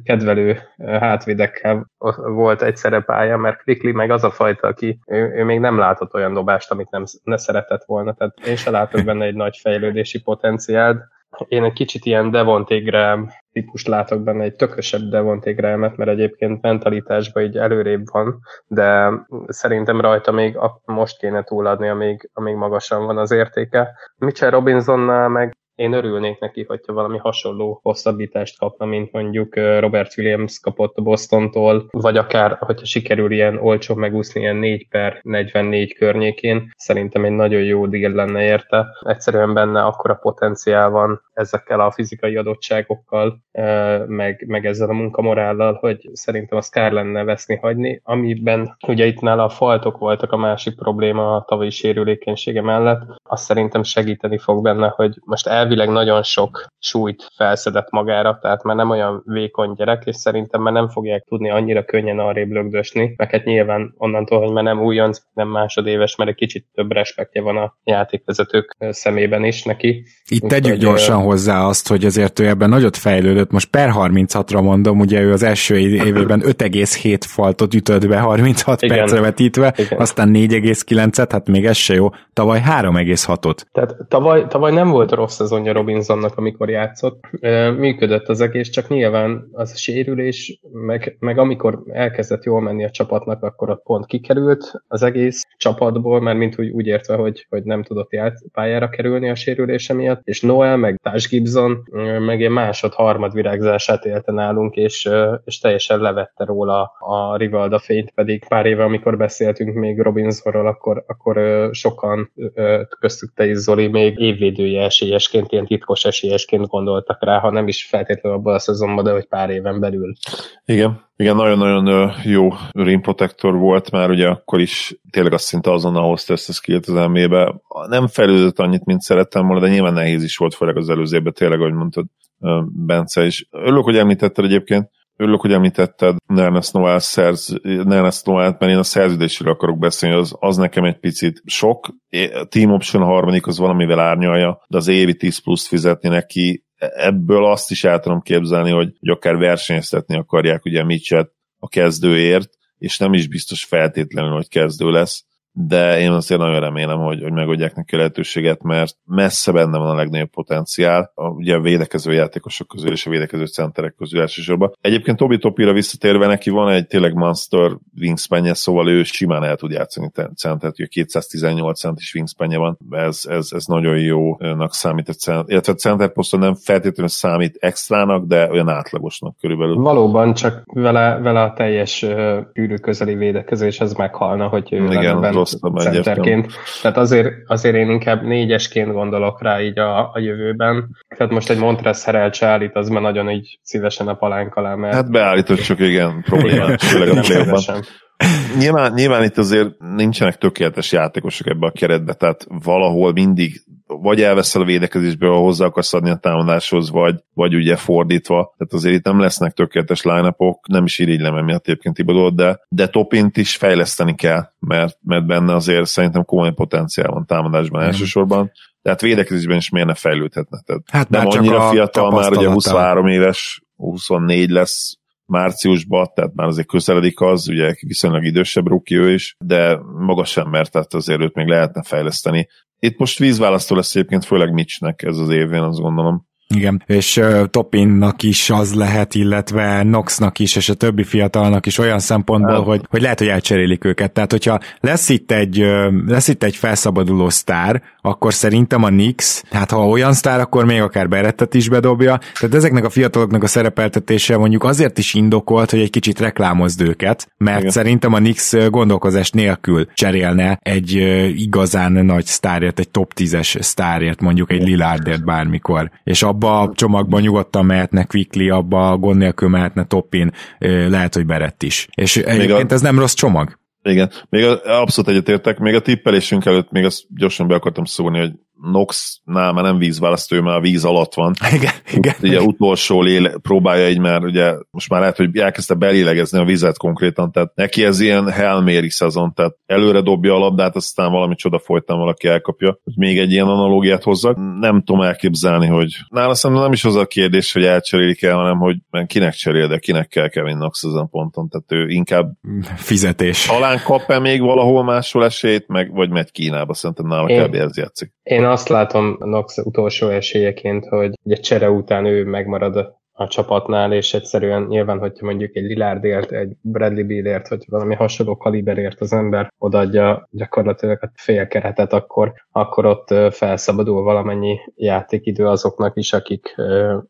kedvelő hátvidekkel volt egyszerre pálya, mert Quickly meg az a fajta, aki ő, ő még nem látott olyan dobást, amit nem ne szeretett volna. Tehát én se látok benne egy nagy fejlődési potenciált. Én egy kicsit ilyen Devonté Graham típust látok benne, egy tökösebb Devonté mert egyébként mentalitásban így előrébb van, de szerintem rajta még most kéne túladni, amíg, amíg magasan van az értéke. Mitchell Robinsonnál meg én örülnék neki, hogyha valami hasonló hosszabbítást kapna, mint mondjuk Robert Williams kapott a Bostontól, vagy akár, hogyha sikerül ilyen olcsó megúszni ilyen 4 per 44 környékén, szerintem egy nagyon jó deal lenne érte. Egyszerűen benne akkora potenciál van ezekkel a fizikai adottságokkal, meg, meg ezzel a munkamorállal, hogy szerintem azt kár lenne veszni hagyni, amiben ugye itt nála a faltok voltak a másik probléma a tavalyi sérülékenysége mellett, azt szerintem segíteni fog benne, hogy most el elvileg nagyon sok súlyt felszedett magára, tehát már nem olyan vékony gyerek, és szerintem már nem fogják tudni annyira könnyen arrébb lögdösni, meg hát nyilván onnantól, hogy már nem újonc, nem másodéves, mert egy kicsit több respektje van a játékvezetők szemében is neki. Itt Úgy, tegyük hogy, gyorsan ö... hozzá azt, hogy azért ő ebben nagyot fejlődött, most per 36-ra mondom, ugye ő az első évében 5,7 faltot ütött be 36 Igen. percre vetítve, Igen. aztán 4,9-et, hát még ez se jó, tavaly 3,6-ot. Tehát tavaly, tavaly nem volt rossz az szezonja Robinsonnak, amikor játszott. Működött az egész, csak nyilván az a sérülés, meg, meg amikor elkezdett jól menni a csapatnak, akkor a pont kikerült az egész csapatból, mert mint úgy, úgy értve, hogy, hogy nem tudott ját, pályára kerülni a sérülése miatt, és Noel, meg Tash Gibson, meg egy másod, harmad virágzását élte nálunk, és, és teljesen levette róla a Rivalda fényt, pedig pár éve, amikor beszéltünk még Robinsonról, akkor, akkor sokan köztük te is, Zoli, még évvédője esélyesként esélyesként, ilyen titkos esélyesként gondoltak rá, ha nem is feltétlenül abban a szezonban, de hogy pár éven belül. Igen, igen, nagyon-nagyon jó rim protector volt, már ugye akkor is tényleg azt szinte azonnal hozta ezt a skillt az elmébe. Nem fejlődött annyit, mint szerettem volna, de nyilván nehéz is volt, főleg az előző évben, tényleg, ahogy mondtad, Bence is. Örülök, hogy említetted egyébként, Örülök, hogy említetted Nernes Noel szerz, Nernes Noel, mert én a szerződésről akarok beszélni, az, az nekem egy picit sok. A Team Option a harmadik az valamivel árnyalja, de az évi 10 plusz fizetni neki, ebből azt is el tudom képzelni, hogy, hogy akár versenyeztetni akarják ugye Mitchet a kezdőért, és nem is biztos feltétlenül, hogy kezdő lesz de én azért nagyon remélem, hogy, hogy megadják neki a lehetőséget, mert messze benne van a legnagyobb potenciál, a, ugye a védekező játékosok közül és a védekező centerek közül elsősorban. Egyébként Tobi Topira visszatérve neki van egy tényleg monster wingspanje, szóval ő simán el tud játszani centert, ugye 218 centis wingspanje van, ez, ez, ez nagyon jónak számít a center, illetve a center poszton nem feltétlenül számít extrának, de olyan átlagosnak körülbelül. Valóban, csak vele, vele a teljes űrű közeli védekezés ez meghalna, hogy ő Igen, rosszabb centerként. Tehát azért, azért én inkább négyesként gondolok rá így a, a jövőben. Tehát most egy Montrez Herelcse állít, az már nagyon így szívesen a palánk alá, mert... Hát beállított csak igen, problémát, főleg a Nyilván, nyilván itt azért nincsenek tökéletes játékosok ebbe a keretbe, tehát valahol mindig vagy elveszel a védekezésből, hozzá akarsz adni a támadáshoz, vagy, vagy ugye fordítva. Tehát azért itt nem lesznek tökéletes line nem is irigylem emiatt egyébként Tibodót, de, de topint is fejleszteni kell, mert, mert benne azért szerintem komoly potenciál van támadásban mm. elsősorban. Tehát védekezésben is miért ne fejlődhetne? Tehát hát nem annyira fiatal, már ugye 23 éves, 24 lesz, márciusban, tehát már azért közeledik az, ugye viszonylag idősebb ruki ő is, de magas ember, tehát azért őt még lehetne fejleszteni. Itt most vízválasztó lesz egyébként főleg Mitchnek ez az év, én azt gondolom. Igen, és uh, Topinnak is az lehet, illetve Noxnak is, és a többi fiatalnak is olyan szempontból, hát. hogy, hogy lehet, hogy elcserélik őket. Tehát, hogyha lesz itt egy, uh, lesz itt egy felszabaduló sztár, akkor szerintem a Nix, hát ha olyan sztár, akkor még akár Berettet is bedobja. Tehát ezeknek a fiataloknak a szerepeltetése mondjuk azért is indokolt, hogy egy kicsit reklámozd őket, mert Igen. szerintem a Nix gondolkozás nélkül cserélne egy uh, igazán nagy sztárért, egy top 10-es sztárért, mondjuk egy Lillardért bármikor. És ab abba a csomagban nyugodtan mehetne Quickly, abba gond nélkül mehetne Toppin, lehet, hogy Berett is. És egyébként a... ez nem rossz csomag. Igen, még abszolút egyetértek, még a tippelésünk előtt még azt gyorsan be akartam szólni, hogy Nox-nál már nem vízválasztó, már a víz alatt van. *laughs* Igen, igen. Ugye utolsó léle, próbálja így, mert ugye most már lehet, hogy elkezdte belélegezni a vizet konkrétan, tehát neki ez ilyen Hail szezon, tehát előre dobja a labdát, aztán valami csoda folytán valaki elkapja, hogy még egy ilyen analógiát hozzak. Nem tudom elképzelni, hogy nála szerintem nem is az a kérdés, hogy elcserélik el, hanem hogy kinek cserél, de kinek kell Kevin Knox ezen ponton, tehát ő inkább fizetés. Talán kap-e még valahol máshol esélyt, meg, vagy megy Kínába, szerintem nála Én... kb. ez játszik. Én azt látom Nox utolsó esélyeként, hogy egy csere után ő megmarad a csapatnál, és egyszerűen nyilván, hogyha mondjuk egy Lilárdért, egy Bradley Billért, vagy valami hasonló kaliberért az ember odaadja gyakorlatilag a fél keretet, akkor, akkor ott felszabadul valamennyi játékidő azoknak is, akik,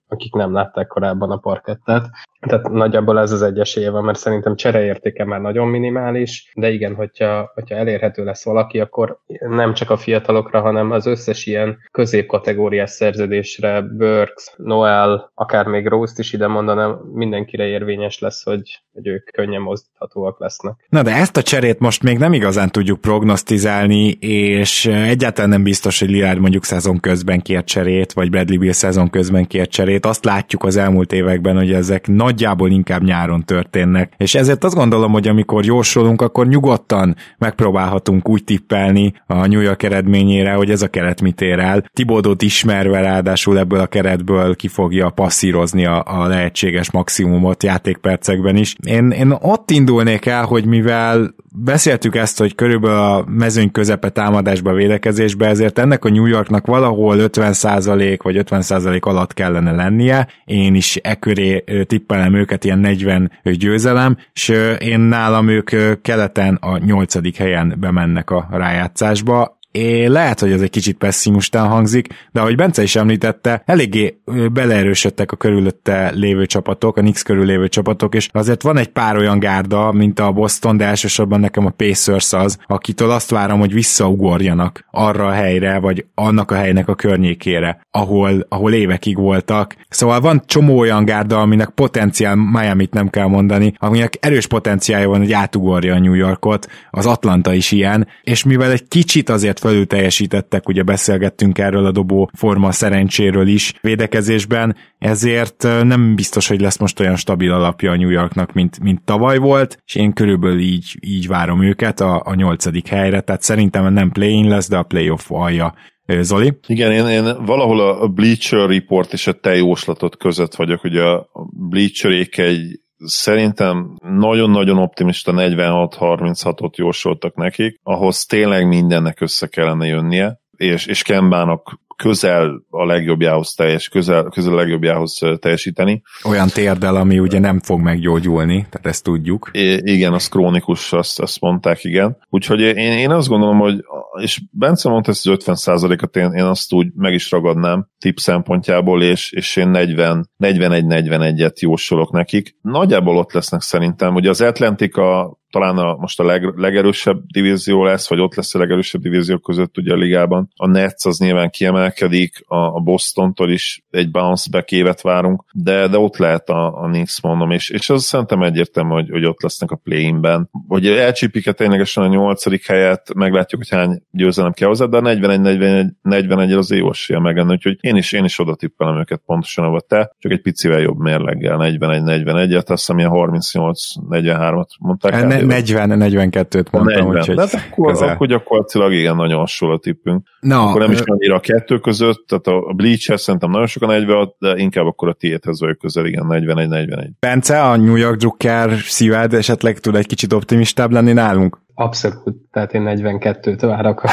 akik nem látták korábban a parkettet. Tehát nagyjából ez az egy van, mert szerintem csereértéke már nagyon minimális, de igen, hogyha, hogyha elérhető lesz valaki, akkor nem csak a fiatalokra, hanem az összes ilyen középkategóriás szerződésre, Burks, Noel, akár még Rose-t is ide mondanám, mindenkire érvényes lesz, hogy, hogy ők könnyen mozdíthatóak lesznek. Na de ezt a cserét most még nem igazán tudjuk prognosztizálni, és egyáltalán nem biztos, hogy Lillard mondjuk szezon közben kért cserét, vagy Bradley Bill szezon közben kért cserét. Azt látjuk az elmúlt években, hogy ezek nagy nagyjából inkább nyáron történnek. És ezért azt gondolom, hogy amikor jósolunk, akkor nyugodtan megpróbálhatunk úgy tippelni a New York eredményére, hogy ez a keret mit ér el. Tibodot ismerve ráadásul ebből a keretből ki fogja passzírozni a, a lehetséges maximumot játékpercekben is. Én, én ott indulnék el, hogy mivel beszéltük ezt, hogy körülbelül a mezőny közepe támadásba, védekezésbe, ezért ennek a New Yorknak valahol 50% vagy 50% alatt kellene lennie. Én is e köré tippelem őket, ilyen 40 győzelem, és én nálam ők keleten a 8. helyen bemennek a rájátszásba. É, lehet, hogy ez egy kicsit pessimistán hangzik, de ahogy Bence is említette, eléggé beleerősödtek a körülötte lévő csapatok, a Knicks körül lévő csapatok, és azért van egy pár olyan gárda, mint a Boston, de elsősorban nekem a Pacers az, akitől azt várom, hogy visszaugorjanak arra a helyre, vagy annak a helynek a környékére, ahol, ahol évekig voltak. Szóval van csomó olyan gárda, aminek potenciál, Miami-t nem kell mondani, aminek erős potenciálja van, hogy átugorja a New Yorkot, az Atlanta is ilyen, és mivel egy kicsit azért felül teljesítettek, ugye beszélgettünk erről a dobó forma szerencséről is védekezésben, ezért nem biztos, hogy lesz most olyan stabil alapja a New Yorknak, mint, mint tavaly volt, és én körülbelül így, így várom őket a, a nyolcadik helyre, tehát szerintem nem play-in lesz, de a playoff alja. Zoli? Igen, én, én valahol a Bleacher Report és a te jóslatot között vagyok, hogy a Bleacherék egy szerintem nagyon-nagyon optimista 46-36-ot jósoltak nekik, ahhoz tényleg mindennek össze kellene jönnie, és, és Kembának közel a legjobbjához teljes, közel, közel a legjobbjához teljesíteni. Olyan térdel, ami ugye nem fog meggyógyulni, tehát ezt tudjuk. I- igen, az krónikus, azt, azt mondták, igen. Úgyhogy én, én azt gondolom, hogy, és Bence mondta ezt az 50%-at, én, én azt úgy meg is ragadnám tip szempontjából, és, és én 40, 41-41-et jósolok nekik. Nagyjából ott lesznek szerintem. Ugye az Atlantika talán a, most a leg, legerősebb divízió lesz, vagy ott lesz a legerősebb divíziók között ugye a ligában. A Nets az nyilván kiemelkedik, a, a Bostontól is egy bounce back évet várunk, de, de ott lehet a, a Knicks mondom, és, és az szerintem egyértelmű, hogy, hogy ott lesznek a play-inben. Hogy elcsípik-e ténylegesen a nyolcadik helyet, meglátjuk, hogy hány győzelem kell hozzá, de a 41-41 41 az jó esélye meg lenne, úgyhogy én is, én is oda tippelem őket pontosan, ahol te, csak egy picivel jobb mérleggel, 41-41-et, azt hiszem ilyen 38-43-at mondták. Ne, 40-42-t mondtam, 40. úgyhogy De hát akkor, akkor gyakorlatilag igen, nagyon hasonló tippünk. No, akkor nem is annyira a kettő között, tehát a Bleachhez szerintem nagyon sokan egybe de inkább akkor a tiédhez vagyok közel, igen, 41-41. Bence, a New York Drucker szíved esetleg tud egy kicsit optimistább lenni nálunk? Abszolút, tehát én 42-t várok.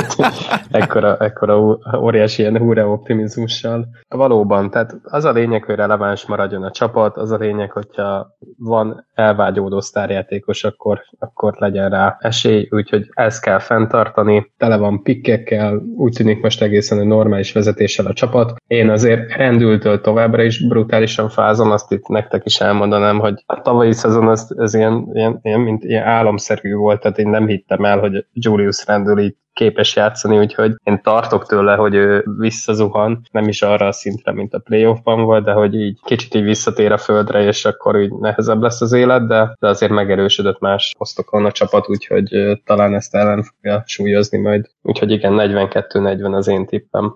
*laughs* ekkora, ekkora óriási ilyen húra optimizmussal. Valóban, tehát az a lényeg, hogy releváns maradjon a csapat, az a lényeg, hogyha van elvágyódó sztárjátékos, akkor, akkor legyen rá esély, úgyhogy ezt kell fenntartani. Tele van pikkekkel, úgy tűnik most egészen egy normális vezetéssel a csapat. Én azért rendültől továbbra is brutálisan fázom, azt itt nektek is elmondanám, hogy a tavalyi szezon az, az ilyen, ilyen, ilyen, mint ilyen álomszerű volt, tehát én nem hittem el, hogy Julius Randle így képes játszani, úgyhogy én tartok tőle, hogy ő visszazuhan, nem is arra a szintre, mint a playoffban volt, de hogy így kicsit így visszatér a földre, és akkor így nehezebb lesz az élet, de, de azért megerősödött más posztokon a csapat, úgyhogy talán ezt ellen fogja súlyozni majd. Úgyhogy igen, 42-40 az én tippem.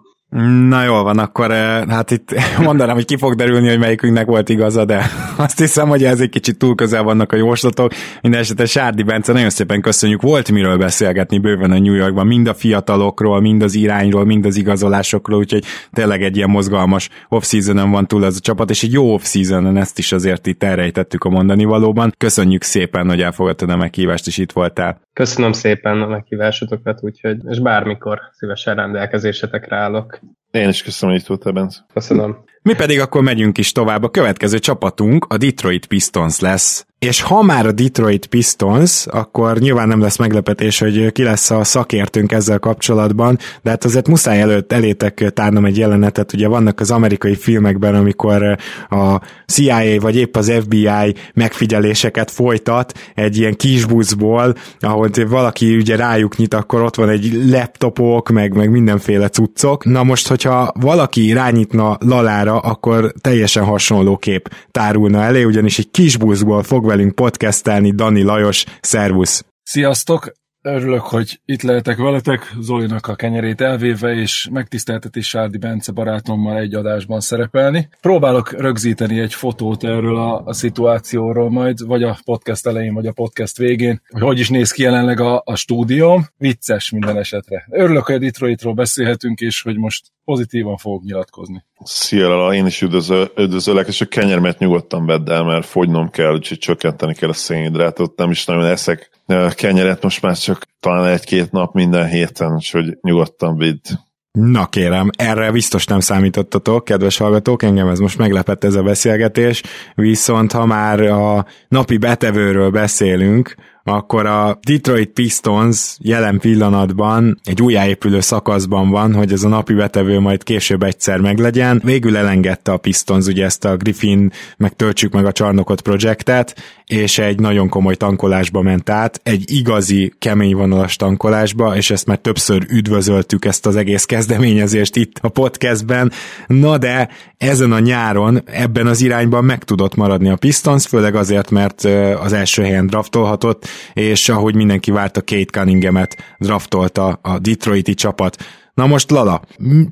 Na jól van, akkor eh, hát itt *laughs* mondanám, hogy ki fog derülni, hogy melyikünknek volt igaza, de *laughs* azt hiszem, hogy ez egy kicsit túl közel vannak a jóslatok. Minden esetre Sárdi Bence, nagyon szépen köszönjük. Volt miről beszélgetni bőven a New Yorkban, mind a fiatalokról, mind az irányról, mind az igazolásokról, úgyhogy tényleg egy ilyen mozgalmas off van túl ez a csapat, és egy jó off ezt is azért itt elrejtettük a mondani valóban. Köszönjük szépen, hogy elfogadtad a meghívást, és itt voltál. Köszönöm szépen a meghívásotokat, úgyhogy, és bármikor szívesen rendelkezésetekre állok. Én is köszönöm, hogy itt voltál, Bence. Köszönöm. Mi pedig akkor megyünk is tovább. A következő csapatunk a Detroit Pistons lesz. És ha már a Detroit Pistons, akkor nyilván nem lesz meglepetés, hogy ki lesz a szakértőnk ezzel kapcsolatban, de hát azért muszáj előtt elétek tárnom egy jelenetet, ugye vannak az amerikai filmekben, amikor a CIA vagy épp az FBI megfigyeléseket folytat egy ilyen kisbuszból, ahol valaki ugye rájuk nyit, akkor ott van egy laptopok, meg, meg mindenféle cuccok. Na most, hogyha valaki rányitna lalára, akkor teljesen hasonló kép tárulna elé, ugyanis egy kisbuszból fog velünk podcastelni Dani Lajos, szervusz! Sziasztok! Örülök, hogy itt lehetek veletek, Zolinak a kenyerét elvéve, és megtiszteltetés Sárdi Bence barátommal egy adásban szerepelni. Próbálok rögzíteni egy fotót erről a, a szituációról majd, vagy a podcast elején, vagy a podcast végén, hogy hogy is néz ki jelenleg a, a stúdióm. Vicces minden esetre. Örülök, hogy a Detroitról beszélhetünk, és hogy most pozitívan fogok nyilatkozni. Szia, Lala, én is üdvözöl, üdvözöllek, és a kenyermet nyugodtan vedd el, mert fogynom kell, úgyhogy csökkenteni kell a szénhidrátot, nem is nagyon eszek kenyeret most már csak talán egy-két nap minden héten, úgyhogy nyugodtan vidd. Na kérem, erre biztos nem számítottatok, kedves hallgatók, engem ez most meglepett ez a beszélgetés, viszont ha már a napi betevőről beszélünk, akkor a Detroit Pistons jelen pillanatban egy újjáépülő szakaszban van, hogy ez a napi betevő majd később egyszer meglegyen. Végül elengedte a Pistons ugye ezt a Griffin, meg töltsük meg a csarnokot projektet, és egy nagyon komoly tankolásba ment át, egy igazi kemény vonalas tankolásba, és ezt már többször üdvözöltük ezt az egész kezdeményezést itt a podcastben. Na de ezen a nyáron ebben az irányban meg tudott maradni a Pistons, főleg azért, mert az első helyen draftolhatott, és ahogy mindenki várta, Kate Cunningham-et draftolta a Detroiti csapat. Na most Lala,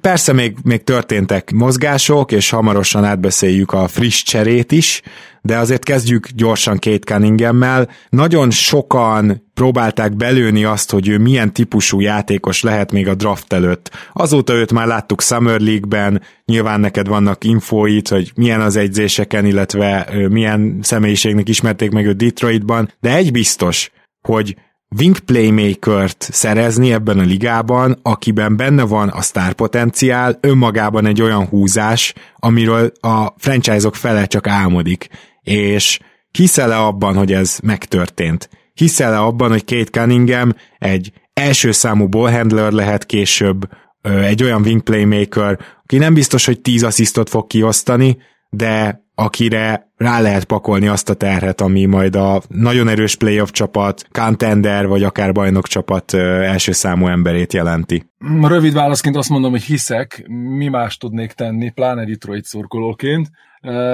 persze még, még történtek mozgások, és hamarosan átbeszéljük a friss cserét is, de azért kezdjük gyorsan Kate Cunningham-mel. Nagyon sokan próbálták belőni azt, hogy ő milyen típusú játékos lehet még a draft előtt. Azóta őt már láttuk Summer League-ben, nyilván neked vannak infóit, hogy milyen az egyzéseken, illetve milyen személyiségnek ismerték meg őt Detroitban, de egy biztos, hogy wing playmaker-t szerezni ebben a ligában, akiben benne van a sztár potenciál, önmagában egy olyan húzás, amiről a franchise-ok fele csak álmodik. És hiszel-e abban, hogy ez megtörtént? Hiszel-e abban, hogy Kate Cunningham egy első számú ballhandler lehet később, egy olyan wing playmaker, aki nem biztos, hogy 10 asszisztot fog kiosztani, de akire rá lehet pakolni azt a terhet, ami majd a nagyon erős playoff csapat, contender vagy akár bajnok csapat első számú emberét jelenti. Rövid válaszként azt mondom, hogy hiszek, mi más tudnék tenni, pláne Detroit szurkolóként.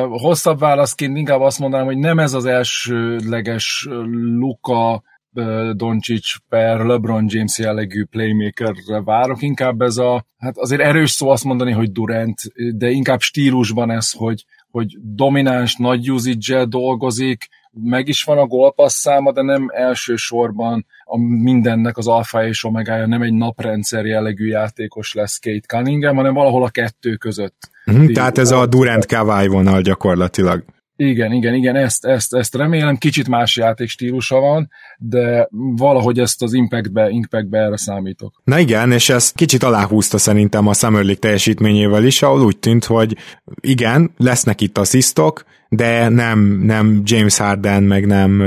Hosszabb válaszként inkább azt mondanám, hogy nem ez az elsőleges Luka Doncic per LeBron James jellegű playmakerre várok, inkább ez a, hát azért erős szó azt mondani, hogy Durant, de inkább stílusban ez, hogy hogy domináns, nagy usage dolgozik, meg is van a gólpassz száma, de nem elsősorban a mindennek az alfa és omegája, nem egy naprendszer jellegű játékos lesz Kate Cunningham, hanem valahol a kettő között. Mm, tehát ez a Durant Kawai vonal gyakorlatilag. Igen, igen, igen, ezt, ezt, ezt remélem, kicsit más játékstílusa van, de valahogy ezt az impactbe, impactbe erre számítok. Na igen, és ez kicsit aláhúzta szerintem a Summer League teljesítményével is, ahol úgy tűnt, hogy igen, lesznek itt asszisztok, de nem, nem James Harden, meg nem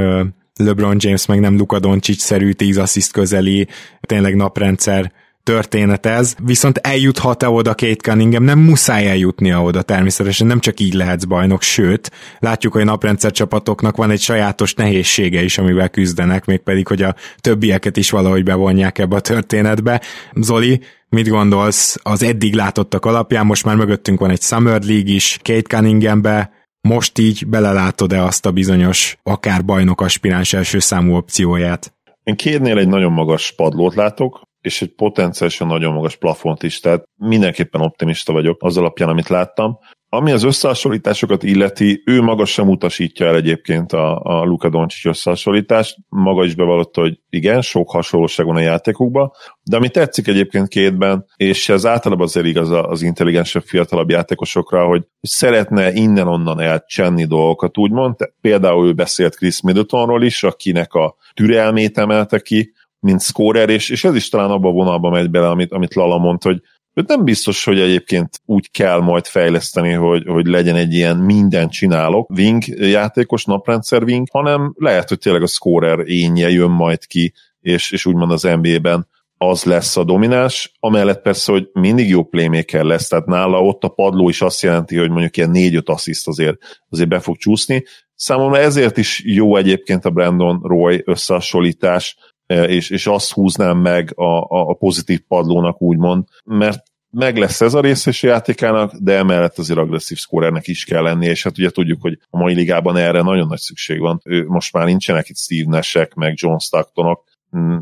LeBron James, meg nem Luka Doncic-szerű 10 assziszt közeli, tényleg naprendszer történet ez, viszont eljuthat-e oda Kate Cunningham? Nem muszáj eljutnia oda természetesen, nem csak így lehetsz bajnok, sőt, látjuk, hogy a naprendszer csapatoknak van egy sajátos nehézsége is, amivel küzdenek, mégpedig, hogy a többieket is valahogy bevonják ebbe a történetbe. Zoli, mit gondolsz az eddig látottak alapján? Most már mögöttünk van egy Summer League is, Kate Cunninghambe, most így belelátod-e azt a bizonyos akár bajnok aspiráns első számú opcióját? Én kérnél egy nagyon magas padlót látok, és egy potenciálisan nagyon magas plafont is, tehát mindenképpen optimista vagyok az alapján, amit láttam. Ami az összehasonlításokat illeti, ő maga sem utasítja el egyébként a, a Luka Doncic összehasonlítást, maga is bevallotta, hogy igen, sok hasonlóság van a játékokban, de ami tetszik egyébként kétben, és ez általában azért igaz az intelligensebb, fiatalabb játékosokra, hogy szeretne innen-onnan elcsenni dolgokat, úgymond. Például ő beszélt Chris Middletonról is, akinek a türelmét emelte ki, mint scorer, és, és ez is talán abba a vonalba megy bele, amit, amit Lala mondta, hogy őt nem biztos, hogy egyébként úgy kell majd fejleszteni, hogy, hogy legyen egy ilyen minden csinálok wing játékos, naprendszer wing, hanem lehet, hogy tényleg a scorer énje jön majd ki, és, és úgymond az NBA-ben az lesz a domináns, amellett persze, hogy mindig jó playmaker lesz, tehát nála ott a padló is azt jelenti, hogy mondjuk ilyen 4-5 assziszt azért, azért be fog csúszni. Számomra ezért is jó egyébként a Brandon Roy összehasonlítás, és, és azt húznám meg a, a, pozitív padlónak úgymond, mert meg lesz ez a rész is a játékának, de emellett azért agresszív szkórernek is kell lennie, és hát ugye tudjuk, hogy a mai ligában erre nagyon nagy szükség van. Ő, most már nincsenek itt Steve Nashek, meg John Stocktonok,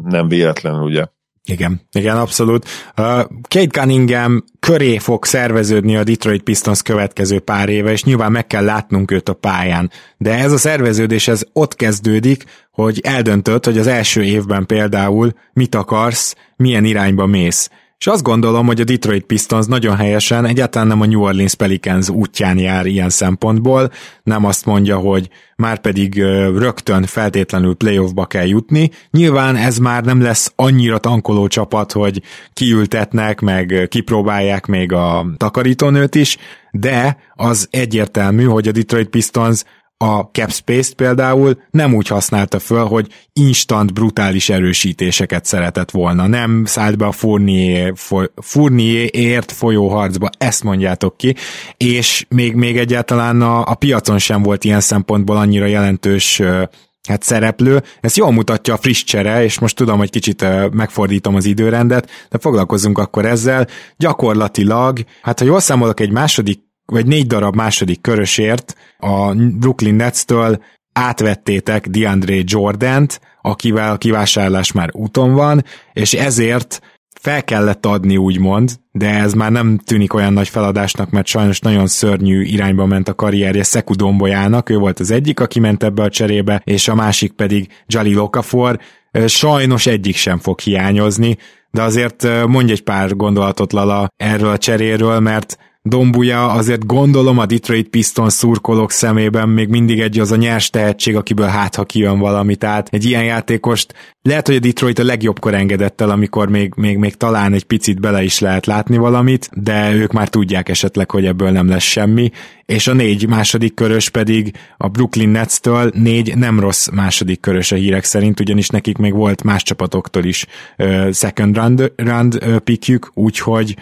nem véletlenül ugye igen, igen, abszolút. Kate Cunningham köré fog szerveződni a Detroit Pistons következő pár éve, és nyilván meg kell látnunk őt a pályán. De ez a szerveződés ez ott kezdődik, hogy eldöntött, hogy az első évben például mit akarsz, milyen irányba mész. És azt gondolom, hogy a Detroit Pistons nagyon helyesen egyáltalán nem a New Orleans Pelicans útján jár ilyen szempontból, nem azt mondja, hogy már pedig rögtön feltétlenül playoffba kell jutni. Nyilván ez már nem lesz annyira tankoló csapat, hogy kiültetnek, meg kipróbálják még a takarítónőt is, de az egyértelmű, hogy a Detroit Pistons a cap space-t például nem úgy használta föl, hogy instant brutális erősítéseket szeretett volna. Nem szállt be a Fournier, Fournierért folyó harcba, ezt mondjátok ki, és még, még egyáltalán a, a piacon sem volt ilyen szempontból annyira jelentős hát szereplő. Ez jól mutatja a friss csere, és most tudom, hogy kicsit megfordítom az időrendet, de foglalkozunk akkor ezzel. Gyakorlatilag, hát ha jól számolok, egy második vagy négy darab második körösért a Brooklyn Nets-től átvettétek DeAndre Jordant, akivel a kivásárlás már úton van, és ezért fel kellett adni, úgymond, de ez már nem tűnik olyan nagy feladásnak, mert sajnos nagyon szörnyű irányba ment a karrierje Szeku Dombolyának, ő volt az egyik, aki ment ebbe a cserébe, és a másik pedig Jali Lokafor, sajnos egyik sem fog hiányozni, de azért mondj egy pár gondolatot Lala erről a cseréről, mert Dombuja azért gondolom a Detroit Pistons szurkolók szemében még mindig egy az a nyers tehetség, akiből hát ha kijön valami. Tehát egy ilyen játékost lehet, hogy a Detroit a legjobbkor engedett el, amikor még, még, még talán egy picit bele is lehet látni valamit, de ők már tudják esetleg, hogy ebből nem lesz semmi, és a négy második körös pedig a Brooklyn Nets-től négy nem rossz második körös a hírek szerint, ugyanis nekik még volt más csapatoktól is second round, round pickjük, úgyhogy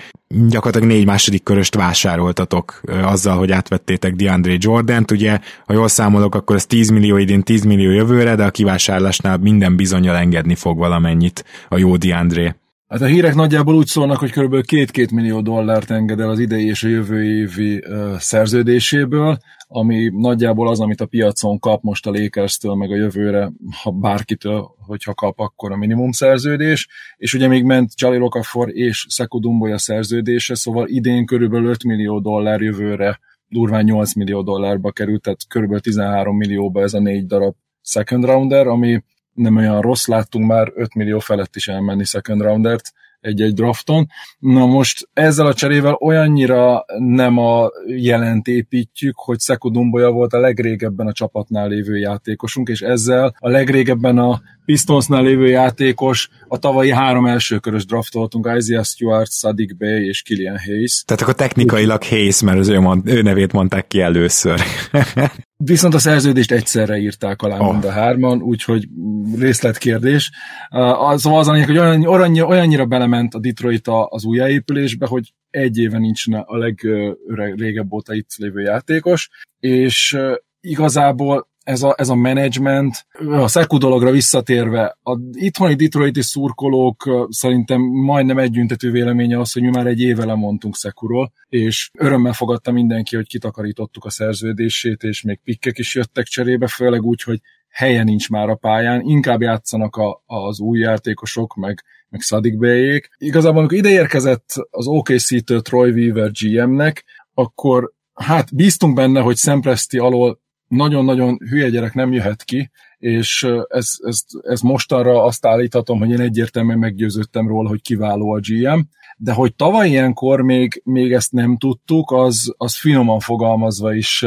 gyakorlatilag négy második köröst vásároltatok uh, azzal, hogy átvettétek DeAndre Jordan-t, ugye, ha jól számolok, akkor ez 10 millió idén, 10 millió jövőre, de a kivásárlásnál minden bizonyal engedni fog valamennyit a jó DeAndre. Hát a hírek nagyjából úgy szólnak, hogy kb. 2-2 millió dollárt enged el az idei és a jövő évi szerződéséből, ami nagyjából az, amit a piacon kap most a Lakers-től, meg a jövőre, ha bárkitől, hogyha kap, akkor a minimum szerződés, és ugye még ment Jali Lokafor és Sekou Dumboya szerződése, szóval idén körülbelül 5 millió dollár jövőre durván 8 millió dollárba került, tehát kb. 13 millióba ez a négy darab second rounder, ami nem olyan rossz, láttunk már 5 millió felett is elmenni second roundert egy-egy drafton. Na most ezzel a cserével olyannyira nem a jelent építjük, hogy Szeko Dumboya volt a legrégebben a csapatnál lévő játékosunk, és ezzel a legrégebben a Pistonsnál lévő játékos, a tavalyi három elsőkörös draftoltunk, Isaiah Stewart, Sadik Bey és Killian Hayes. Tehát akkor technikailag Hayes, mert az ő, mond, ő nevét mondták ki először. *laughs* Viszont a szerződést egyszerre írták alá oh. mind a hárman, úgyhogy részletkérdés. Uh, szóval az, hogy olyan, olyan, olyannyira belement a Detroit az újjáépülésbe, hogy egy éve nincs a legrégebb óta itt lévő játékos, és igazából ez a, ez a management, a Szeku dologra visszatérve, a itthoni Detroiti szurkolók szerintem majdnem együntető véleménye az, hogy mi már egy éve lemondtunk Szekuról, és örömmel fogadta mindenki, hogy kitakarítottuk a szerződését, és még pikkek is jöttek cserébe, főleg úgy, hogy helye nincs már a pályán, inkább játszanak a, az új játékosok, meg, meg Sadik Bejék. Igazából, amikor ide érkezett az OKC-től Troy Weaver GM-nek, akkor hát bíztunk benne, hogy Szempreszti alól nagyon-nagyon hülye gyerek nem jöhet ki, és ez, ez, ez mostanra azt állíthatom, hogy én egyértelműen meggyőződtem róla, hogy kiváló a GM, de hogy tavaly ilyenkor még, még ezt nem tudtuk, az, az finoman fogalmazva is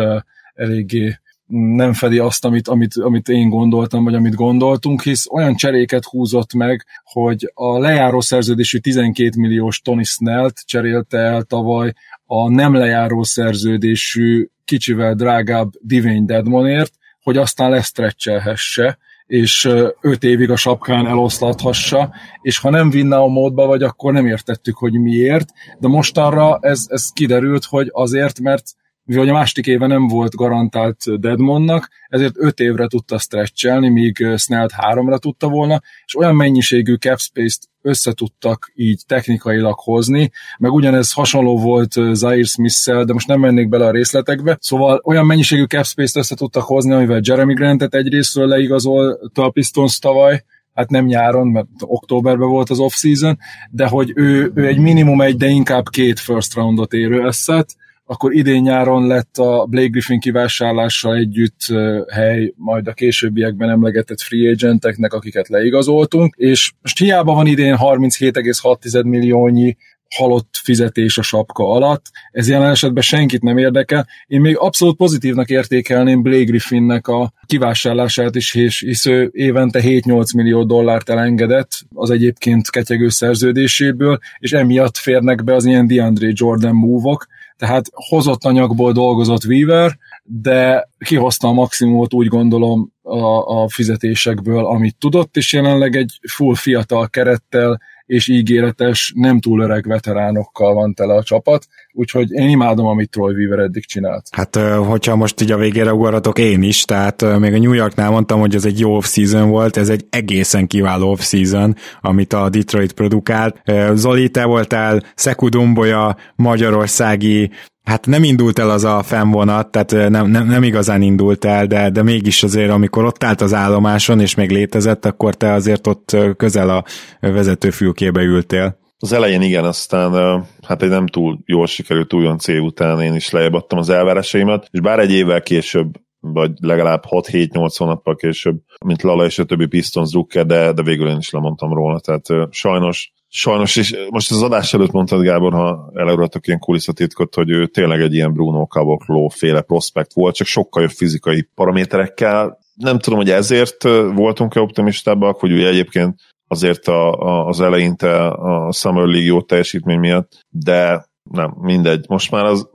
eléggé nem fedi azt, amit, amit, amit én gondoltam, vagy amit gondoltunk, hisz olyan cseréket húzott meg, hogy a lejáró szerződésű 12 milliós Tony Snellt cserélte el tavaly a nem lejáró szerződésű kicsivel drágább Divine Deadmonért, hogy aztán lesztrecselhesse, és öt évig a sapkán eloszlathassa, és ha nem vinne a módba vagy, akkor nem értettük, hogy miért, de mostanra ez, ez kiderült, hogy azért, mert mivel a másik éve nem volt garantált Deadmonnak, ezért öt évre tudta stretchelni, míg Snellt háromra tudta volna, és olyan mennyiségű cap space-t összetudtak így technikailag hozni, meg ugyanez hasonló volt Zaire smith de most nem mennék bele a részletekbe, szóval olyan mennyiségű cap space-t össze tudtak hozni, amivel Jeremy Grantet egyrésztről leigazolta a Pistons tavaly, hát nem nyáron, mert októberben volt az off-season, de hogy ő, ő egy minimum egy, de inkább két first roundot érő eszet, akkor idén nyáron lett a Blake Griffin kivásárlással együtt hely majd a későbbiekben emlegetett free agenteknek, akiket leigazoltunk, és most hiába van idén 37,6 milliónyi halott fizetés a sapka alatt. Ez jelen esetben senkit nem érdekel. Én még abszolút pozitívnak értékelném Blake Griffinnek a kivásárlását is, és hisz ő évente 7-8 millió dollárt elengedett az egyébként ketyegő szerződéséből, és emiatt férnek be az ilyen DeAndre Jordan move-ok, tehát hozott anyagból dolgozott Weaver, de kihozta a maximumot úgy gondolom a, a fizetésekből, amit tudott, és jelenleg egy full fiatal kerettel és ígéretes, nem túl öreg veteránokkal van tele a csapat, úgyhogy én imádom, amit Troy Weaver eddig csinált. Hát, hogyha most így a végére ugorhatok én is, tehát még a New Yorknál mondtam, hogy ez egy jó off-season volt, ez egy egészen kiváló off-season, amit a Detroit produkált. Zoli, te voltál Szeku Dumboya, magyarországi Hát nem indult el az a fennvonat, tehát nem, nem, nem igazán indult el, de, de mégis azért, amikor ott állt az állomáson, és még létezett, akkor te azért ott közel a vezetőfülkébe ültél. Az elején igen, aztán hát egy nem túl jól sikerült újon cél után én is lejjebb adtam az elvárásaimat, és bár egy évvel később vagy legalább 6-7-8 hónappal később, mint Lala és a többi Pistons drukker, de, de végül én is lemondtam róla, tehát sajnos Sajnos, és most az adás előtt mondtad, Gábor, ha eleugratok ilyen kulisszatitkot, hogy ő tényleg egy ilyen Bruno Caboclo féle prospekt volt, csak sokkal jobb fizikai paraméterekkel. Nem tudom, hogy ezért voltunk-e optimistábbak, hogy ugye egyébként azért a, a, az eleinte a Summer League jó teljesítmény miatt, de nem, mindegy. Most már az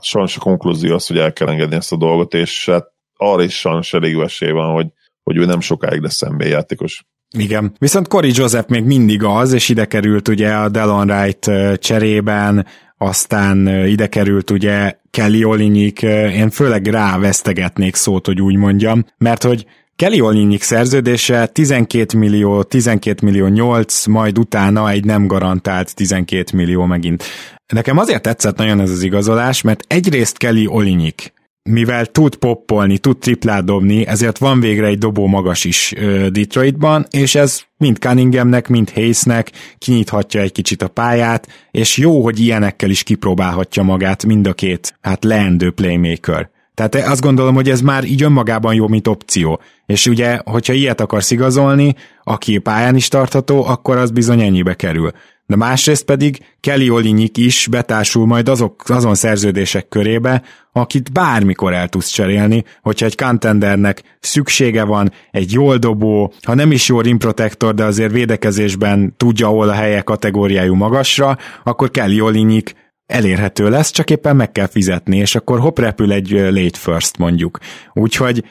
sajnos a konklúzió az, hogy el kell engedni ezt a dolgot, és hát arra is sajnos elég esély van, hogy, hogy ő nem sokáig lesz NBA játékos. Igen. Viszont Cory Joseph még mindig az, és ide került ugye a Delon Wright cserében, aztán ide került ugye Kelly Olinyik, én főleg rá vesztegetnék szót, hogy úgy mondjam, mert hogy Kelly Olinyik szerződése 12 millió, 12 millió 8, majd utána egy nem garantált 12 millió megint. Nekem azért tetszett nagyon ez az igazolás, mert egyrészt Kelly Olinyik mivel tud poppolni, tud triplát dobni, ezért van végre egy dobó magas is Detroitban, és ez mind Cunninghamnek, mind Hayesnek kinyithatja egy kicsit a pályát, és jó, hogy ilyenekkel is kipróbálhatja magát mind a két, hát leendő playmaker. Tehát azt gondolom, hogy ez már így önmagában jó, mint opció. És ugye, hogyha ilyet akarsz igazolni, aki pályán is tartható, akkor az bizony ennyibe kerül de másrészt pedig Kelly Olinyik is betársul majd azok, azon szerződések körébe, akit bármikor el tudsz cserélni, hogyha egy contendernek szüksége van, egy jól dobó, ha nem is jó rim protector, de azért védekezésben tudja, ahol a helye kategóriájú magasra, akkor Kelly Olinyik elérhető lesz, csak éppen meg kell fizetni, és akkor hopp repül egy late first mondjuk. Úgyhogy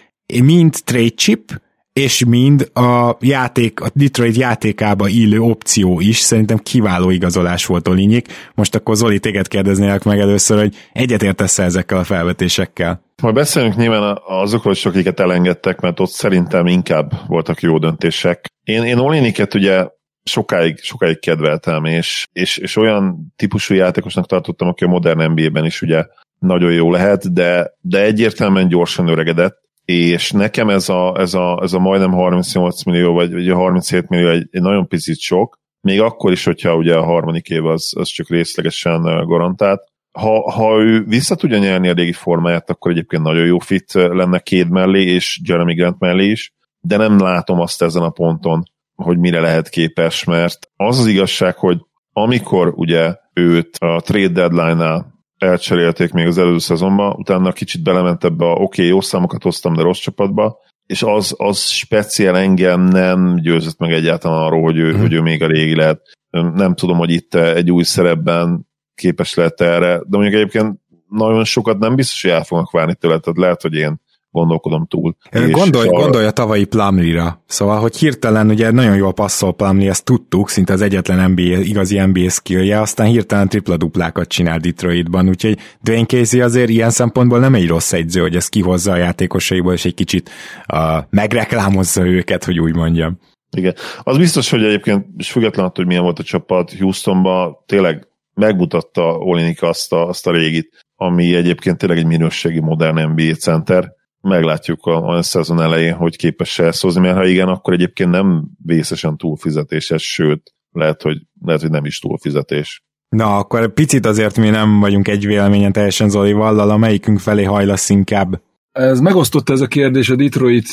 mind trade chip, és mind a játék, a Detroit játékába illő opció is szerintem kiváló igazolás volt Olinyik. Most akkor Zoli, téged kérdeznélek meg először, hogy egyetértesz ezekkel a felvetésekkel? Majd beszélünk nyilván azokról is, akiket elengedtek, mert ott szerintem inkább voltak jó döntések. Én, én Oliniket ugye sokáig, sokáig kedveltem, és, és, és olyan típusú játékosnak tartottam, aki a modern NBA-ben is ugye nagyon jó lehet, de, de egyértelműen gyorsan öregedett, és nekem ez a, ez a, ez a majdnem 38 millió, vagy, vagy a 37 millió egy, egy nagyon picit sok, még akkor is, hogyha ugye a harmadik év az, az csak részlegesen garantált. Ha, ha ő vissza tudja nyerni a régi formáját, akkor egyébként nagyon jó fit lenne két mellé, és Jeremy Grant mellé is, de nem látom azt ezen a ponton, hogy mire lehet képes, mert az az igazság, hogy amikor ugye őt a trade deadline-nál elcserélték még az előző szezonban, utána kicsit belement ebbe a oké, okay, jó számokat hoztam, de rossz csapatba, és az, az speciál engem nem győzött meg egyáltalán arról, hogy ő, hmm. hogy ő még a régi lehet. Nem tudom, hogy itt egy új szerepben képes lehet erre, de mondjuk egyébként nagyon sokat nem biztos, hogy el fognak várni tőle, tehát lehet, hogy én gondolkodom túl. Gondolj, és gondolj a tavalyi Plumlee-ra. Szóval, hogy hirtelen ugye nagyon jól passzol Plumlee, ezt tudtuk, szinte az egyetlen NBA, igazi NBA skillje, aztán hirtelen tripla-duplákat csinál Detroitban, úgyhogy Dwayne Casey azért ilyen szempontból nem egy rossz egyző, hogy ezt kihozza a játékosaiból, és egy kicsit uh, megreklámozza őket, hogy úgy mondjam. Igen. Az biztos, hogy egyébként, és független attól, hogy milyen volt a csapat Houstonban, tényleg megmutatta Olinik azt a, azt a régit, ami egyébként tényleg egy minőségi modern NBA center, meglátjuk a, a szezon elején, hogy képes-e ezt hozni, mert ha igen, akkor egyébként nem vészesen túlfizetéses, sőt, lehet, hogy, lehet, hogy nem is túlfizetés. Na, akkor picit azért mi nem vagyunk egy véleményen teljesen Zolival, a melyikünk felé hajlasz inkább? Ez megosztotta ez a kérdés a Detroit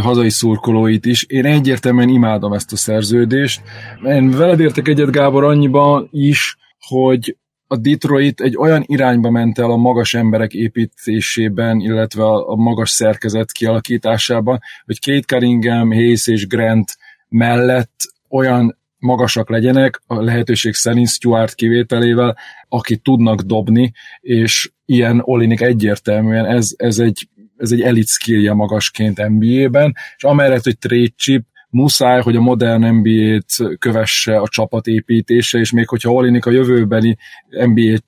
hazai szurkolóit is. Én egyértelműen imádom ezt a szerződést. Én veled értek egyet, Gábor, annyiban is, hogy a Detroit egy olyan irányba ment el a magas emberek építésében, illetve a, magas szerkezet kialakításában, hogy Kate Cunningham, Hayes és Grant mellett olyan magasak legyenek, a lehetőség szerint Stuart kivételével, akik tudnak dobni, és ilyen Olinik egyértelműen ez, ez egy ez egy elit skillje magasként NBA-ben, és amellett, hogy trade chip, muszáj, hogy a modern NBA-t kövesse a csapatépítése, és még hogyha Olinik a jövőbeli NBA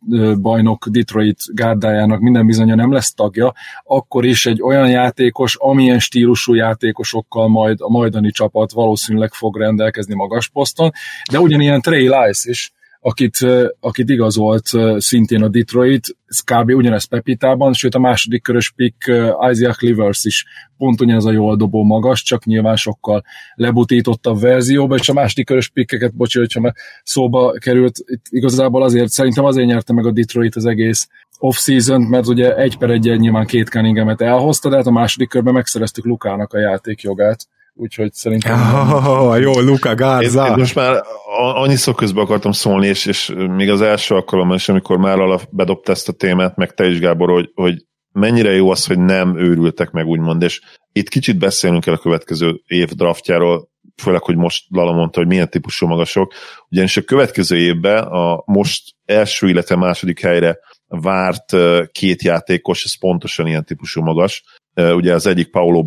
bajnok Detroit gárdájának minden bizonyja nem lesz tagja, akkor is egy olyan játékos, amilyen stílusú játékosokkal majd a majdani csapat valószínűleg fog rendelkezni magas poszton, de ugyanilyen Trey Lice is akit, akit igazolt szintén a Detroit, ez kb. ugyanez Pepitában, sőt a második körös pick Isaac Livers is pont ugyanez a jól dobó magas, csak nyilván sokkal lebutítottabb verzióba, és a második körös pikkeket, bocsi, hogyha már szóba került, itt igazából azért, szerintem azért nyerte meg a Detroit az egész off-season, mert ugye egy per egy nyilván két Cunninghamet elhozta, de hát a második körben megszereztük Lukának a játékjogát úgyhogy szerintem... Oh, jó, Luka Garza! Én, én most már annyiszor közben akartam szólni, és, és még az első alkalommal is, amikor már alap bedobta ezt a témát, meg te is, Gábor, hogy, hogy mennyire jó az, hogy nem őrültek meg, úgymond, és itt kicsit beszélünk el a következő év draftjáról, főleg, hogy most Lala mondta, hogy milyen típusú magasok, ugyanis a következő évben a most első, illetve második helyre várt két játékos, ez pontosan ilyen típusú magas, ugye az egyik Paolo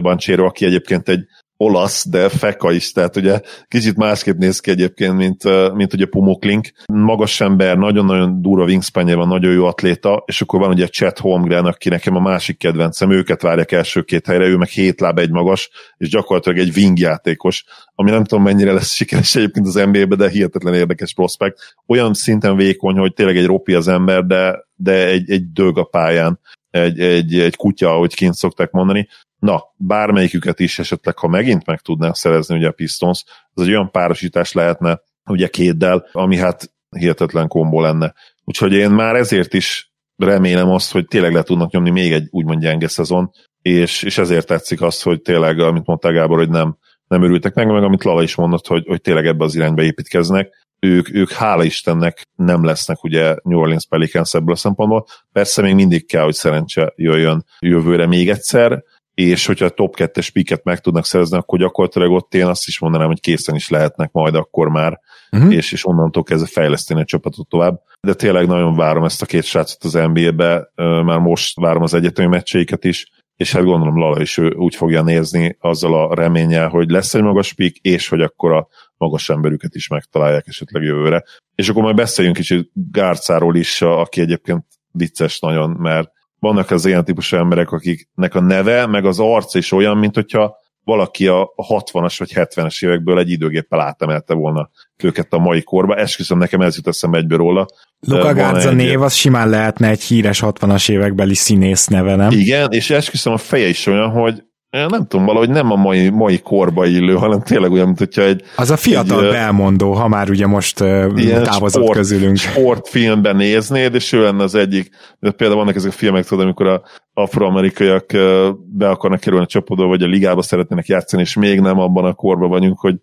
Banchero, aki egyébként egy olasz, de feka is, tehát ugye kicsit másképp néz ki egyébként, mint, mint ugye Pumuklink. Magas ember, nagyon-nagyon durva wingspanje van, nagyon jó atléta, és akkor van ugye Chet Holmgren, aki nekem a másik kedvencem, őket várják első két helyre, ő meg hét láb egy magas, és gyakorlatilag egy wing játékos, ami nem tudom mennyire lesz sikeres egyébként az NBA-be, de hihetetlen érdekes prospekt. Olyan szinten vékony, hogy tényleg egy ropi az ember, de, de egy, egy dög a pályán egy, egy, egy kutya, ahogy kint szokták mondani. Na, bármelyiküket is esetleg, ha megint meg tudná szerezni ugye a Pistons, az egy olyan párosítás lehetne ugye kéddel, ami hát hihetetlen kombó lenne. Úgyhogy én már ezért is remélem azt, hogy tényleg le tudnak nyomni még egy úgymond gyenge szezon, és, és ezért tetszik az, hogy tényleg, amit mondta Gábor, hogy nem, nem örültek meg, meg amit Lala is mondott, hogy, hogy tényleg ebbe az irányba építkeznek. Ők, ők hála Istennek nem lesznek ugye New Orleans Pelicans ebből a szempontból. Persze még mindig kell, hogy szerencse jöjjön jövőre még egyszer, és hogyha a top 2-es piket meg tudnak szerezni, akkor gyakorlatilag ott én azt is mondanám, hogy készen is lehetnek majd akkor már, uh-huh. és, és onnantól kezdve fejleszteni a csapatot tovább. De tényleg nagyon várom ezt a két srácot az NBA-be, már most várom az egyetemi meccseiket is, és hát gondolom Lala is ő úgy fogja nézni azzal a reménnyel, hogy lesz egy magas pik, és hogy akkor a magas emberüket is megtalálják esetleg jövőre. És akkor majd beszéljünk kicsit Gárcáról is, aki egyébként vicces nagyon, mert vannak az ilyen típusú emberek, akiknek a neve, meg az arc is olyan, mint hogyha valaki a 60-as vagy 70-es évekből egy időgéppel átemelte volna őket a mai korba. Esküszöm, nekem ez jut eszembe egyből róla. Luka Garza név, az simán lehetne egy híres 60-as évekbeli színész neve, nem? Igen, és esküszöm, a feje is olyan, hogy nem tudom, valahogy nem a mai, mai korba illő, hanem tényleg olyan, mint hogyha egy... Az a fiatal egy, belmondó, ha már ugye most távozott sport, közülünk. Sportfilmben néznéd, és ő lenne az egyik, de például vannak ezek a filmek, tudod, amikor a afroamerikaiak be akarnak kerülni a csapodba, vagy a ligába szeretnének játszani, és még nem abban a korban vagyunk, hogy,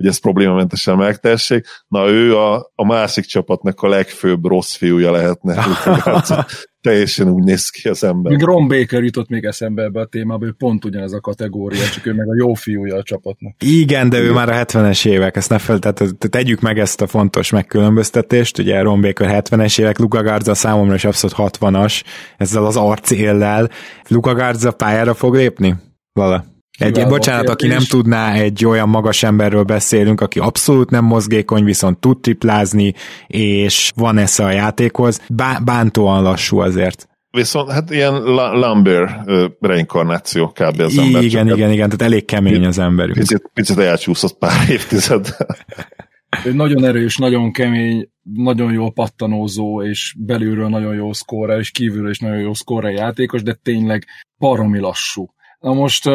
hogy ezt problémamentesen megtessék. Na ő a, a másik csapatnak a legfőbb rossz fiúja lehetne. *laughs* teljesen úgy néz ki az ember. Még Ron Baker jutott még eszembe ebbe a témába, ő pont ugyanez a kategória, csak ő meg a jó fiúja a csapatnak. Igen, de ő már a 70-es évek, ezt ne fel, tehát tegyük meg ezt a fontos megkülönböztetést, ugye Ron Baker 70-es évek, Luka Garza számomra is abszolút 60-as, ezzel az arcéllel. Luka Garza pályára fog lépni? Vala. Egy, bocsánat, aki nem tudná, egy olyan magas emberről beszélünk, aki abszolút nem mozgékony, viszont tud triplázni, és van esze a játékhoz. Bá- bántóan lassú azért. Viszont hát ilyen Lumber reinkarnáció kb. az ember. Igen, igen, igen, tehát elég kemény az ember. Picit, picit elcsúszott pár évtized. *laughs* Ő nagyon erős, nagyon kemény, nagyon jó pattanózó, és belülről nagyon jó szkóra, és kívülről is nagyon jó szkóra játékos, de tényleg baromi lassú. Na most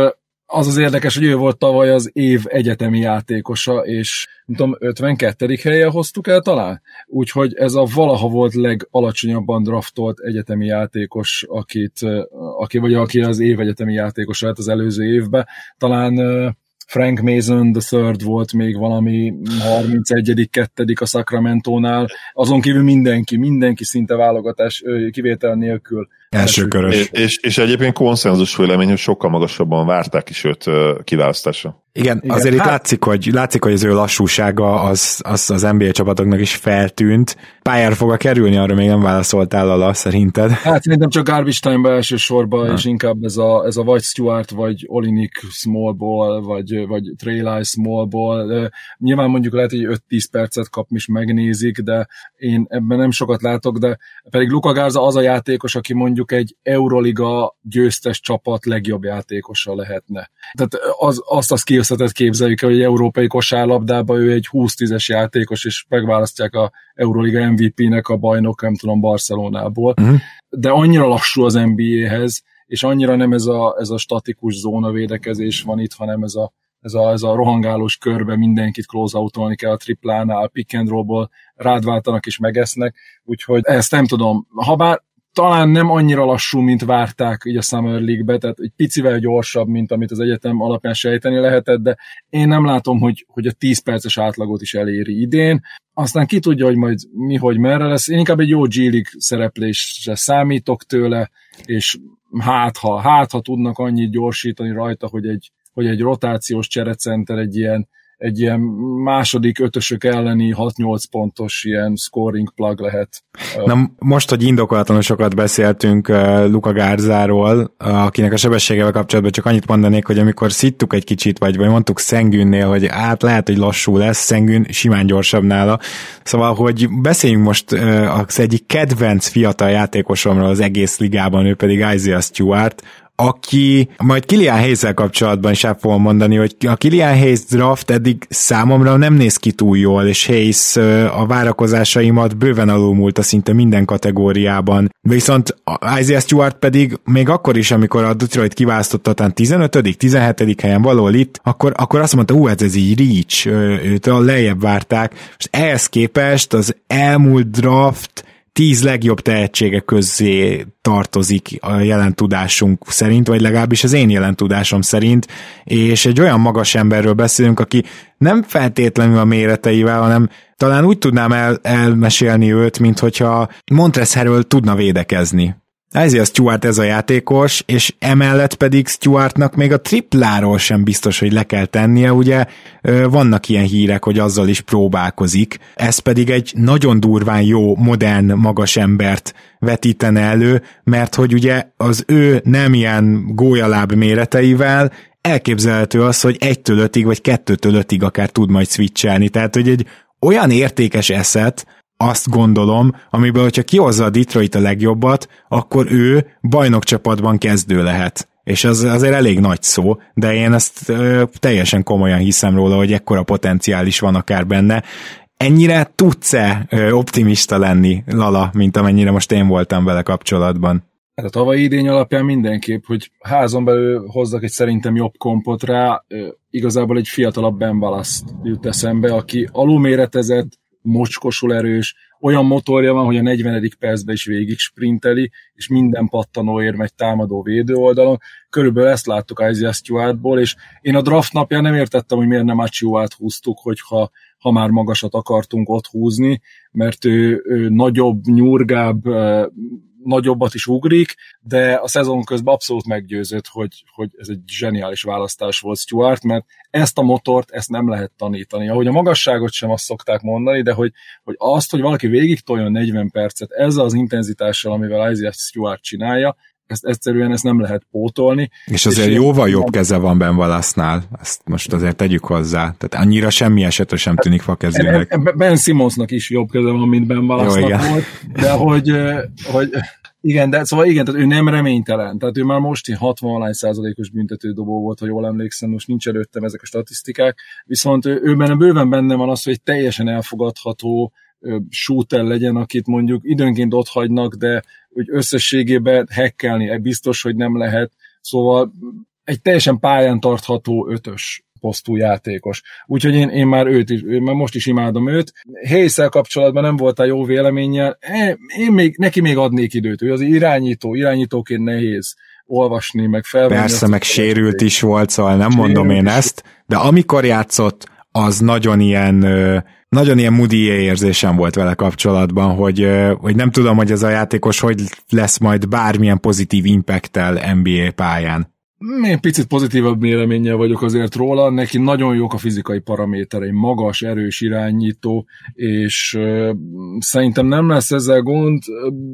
az az érdekes, hogy ő volt tavaly az év egyetemi játékosa, és nem tudom, 52. helyen hoztuk el talán? Úgyhogy ez a valaha volt legalacsonyabban draftolt egyetemi játékos, akit, aki, vagy aki az év egyetemi játékos lett az előző évben. Talán Frank Mason the third volt még valami 31 kettedik a Sacramento-nál, azon kívül mindenki, mindenki szinte válogatás kivétel nélkül. Első körös. És, és, és egyébként konszenzus vélemény, hogy sokkal magasabban várták is őt kiválasztásra. Igen, Igen, azért hát... itt látszik hogy, látszik, hogy az ő lassúsága az, az, az NBA csapatoknak is feltűnt. Pályára fog a kerülni, arra még nem válaszoltál ala, szerinted? Hát szerintem csak garbage time elsősorban, és inkább ez a, ez a vagy Stuart, vagy Olinik small ball, vagy, vagy Trail small ball. Nyilván mondjuk lehet, hogy 5-10 percet kap, és megnézik, de én ebben nem sokat látok, de pedig Luka Garza az a játékos, aki mondjuk egy Euroliga győztes csapat legjobb játékosa lehetne. Tehát az, azt az összetett képzeljük el, hogy egy európai kosárlabdában ő egy 20-10-es játékos, és megválasztják a Euroliga MVP-nek a bajnok, nem tudom, Barcelonából. Uh-huh. De annyira lassú az NBA-hez, és annyira nem ez a, ez a statikus zóna védekezés van itt, hanem ez a, ez a, ez a rohangálós körbe mindenkit close outolni kell a triplánál, pick and rollból rádváltanak és megesznek, úgyhogy ezt nem tudom. Habár talán nem annyira lassú, mint várták így a Summer League-be, tehát egy picivel gyorsabb, mint amit az egyetem alapján sejteni lehetett, de én nem látom, hogy, hogy a 10 perces átlagot is eléri idén. Aztán ki tudja, hogy majd mi, hogy merre lesz. Én inkább egy jó G szereplésre számítok tőle, és hát ha, hát ha tudnak annyit gyorsítani rajta, hogy egy, hogy egy rotációs cserecenter, egy ilyen egy ilyen második ötösök elleni 6-8 pontos ilyen scoring plug lehet. Na most, hogy indokolatlanul sokat beszéltünk uh, Luka Gárzáról, akinek a sebességevel kapcsolatban csak annyit mondanék, hogy amikor szittuk egy kicsit, vagy, vagy mondtuk Szengűnnél, hogy hát lehet, hogy lassú lesz, Szengűn simán gyorsabb nála. Szóval, hogy beszéljünk most uh, az egyik kedvenc fiatal játékosomról az egész ligában, ő pedig Isaiah Stewart, aki majd Kilian hayes kapcsolatban is el fogom mondani, hogy a Kilian Hayes draft eddig számomra nem néz ki túl jól, és Hayes a várakozásaimat bőven alulmúlt a szinte minden kategóriában. Viszont Isaiah Stewart pedig még akkor is, amikor a Detroit kiválasztotta talán 15 17 helyen valahol itt, akkor, akkor azt mondta, ú, ez, ez így reach, őt a lejjebb várták, és ehhez képest az elmúlt draft tíz legjobb tehetsége közé tartozik a jelen tudásunk szerint, vagy legalábbis az én jelen tudásom szerint, és egy olyan magas emberről beszélünk, aki nem feltétlenül a méreteivel, hanem talán úgy tudnám el, elmesélni őt, mint hogyha Montrezl tudna védekezni. Ezért Stuart ez a játékos, és emellett pedig Stuartnak még a tripláról sem biztos, hogy le kell tennie, ugye vannak ilyen hírek, hogy azzal is próbálkozik, ez pedig egy nagyon durván jó, modern, magas embert vetítene elő, mert hogy ugye az ő nem ilyen gólyaláb méreteivel elképzelhető az, hogy egytől ötig, vagy kettőtől ötig akár tud majd switchelni, tehát hogy egy olyan értékes eszet, azt gondolom, amiből, hogyha kihozza a Detroit a legjobbat, akkor ő bajnokcsapatban kezdő lehet. És az azért elég nagy szó, de én ezt ö, teljesen komolyan hiszem róla, hogy ekkora potenciális van akár benne. Ennyire tudsz-e ö, optimista lenni, Lala, mint amennyire most én voltam vele kapcsolatban? Hát a tavalyi idény alapján mindenképp, hogy házon belül hozzak egy szerintem jobb kompot rá, igazából egy fiatalabb Ben Wallace jut eszembe, aki alulméretezett, mocskosul erős, olyan motorja van, hogy a 40. percben is végig sprinteli, és minden pattanóért megy támadó védő oldalon. Körülbelül ezt láttuk Isaiah Stewartból, és én a draft napján nem értettem, hogy miért nem Achiuát húztuk, hogyha ha már magasat akartunk ott húzni, mert ő, ő nagyobb, nyurgább, nagyobbat is ugrik, de a szezon közben abszolút meggyőzött, hogy, hogy ez egy zseniális választás volt Stuart, mert ezt a motort, ezt nem lehet tanítani. Ahogy a magasságot sem azt szokták mondani, de hogy, hogy azt, hogy valaki végig toljon 40 percet ezzel az intenzitással, amivel Isaiah Stuart csinálja, ezt egyszerűen ezt nem lehet pótolni. És azért és jóval jobb keze van Ben Wallace-nál, ezt most azért tegyük hozzá. Tehát annyira semmi esetre sem tűnik kezűnek. Ben Simonsnak is jobb keze van, mint Ben Wallace-nak volt, de hogy, hogy igen, de szóval igen, tehát ő nem reménytelen. Tehát ő már most 60 százalékos büntetődobó volt, ha jól emlékszem, most nincs előttem ezek a statisztikák, viszont ő, őben bőven benne van az, hogy egy teljesen elfogadható shooter legyen, akit mondjuk időnként ott hagynak, de hogy összességében hekkelni biztos, hogy nem lehet. Szóval egy teljesen pályán tartható ötös posztú játékos. Úgyhogy én, én már őt is, én már most is imádom őt. hayes kapcsolatban nem voltál jó véleménnyel, én még, neki még adnék időt. Ő az irányító, irányítóként nehéz olvasni, meg felvenni. Persze, meg sérült is volt, szóval nem sérült mondom én ezt, de amikor játszott, az nagyon ilyen nagyon ilyen moody érzésem volt vele kapcsolatban, hogy, hogy nem tudom, hogy ez a játékos hogy lesz majd bármilyen pozitív impacttel NBA pályán. Én picit pozitívabb véleménnyel vagyok azért róla, neki nagyon jók a fizikai paraméterei, magas, erős irányító, és szerintem nem lesz ezzel gond,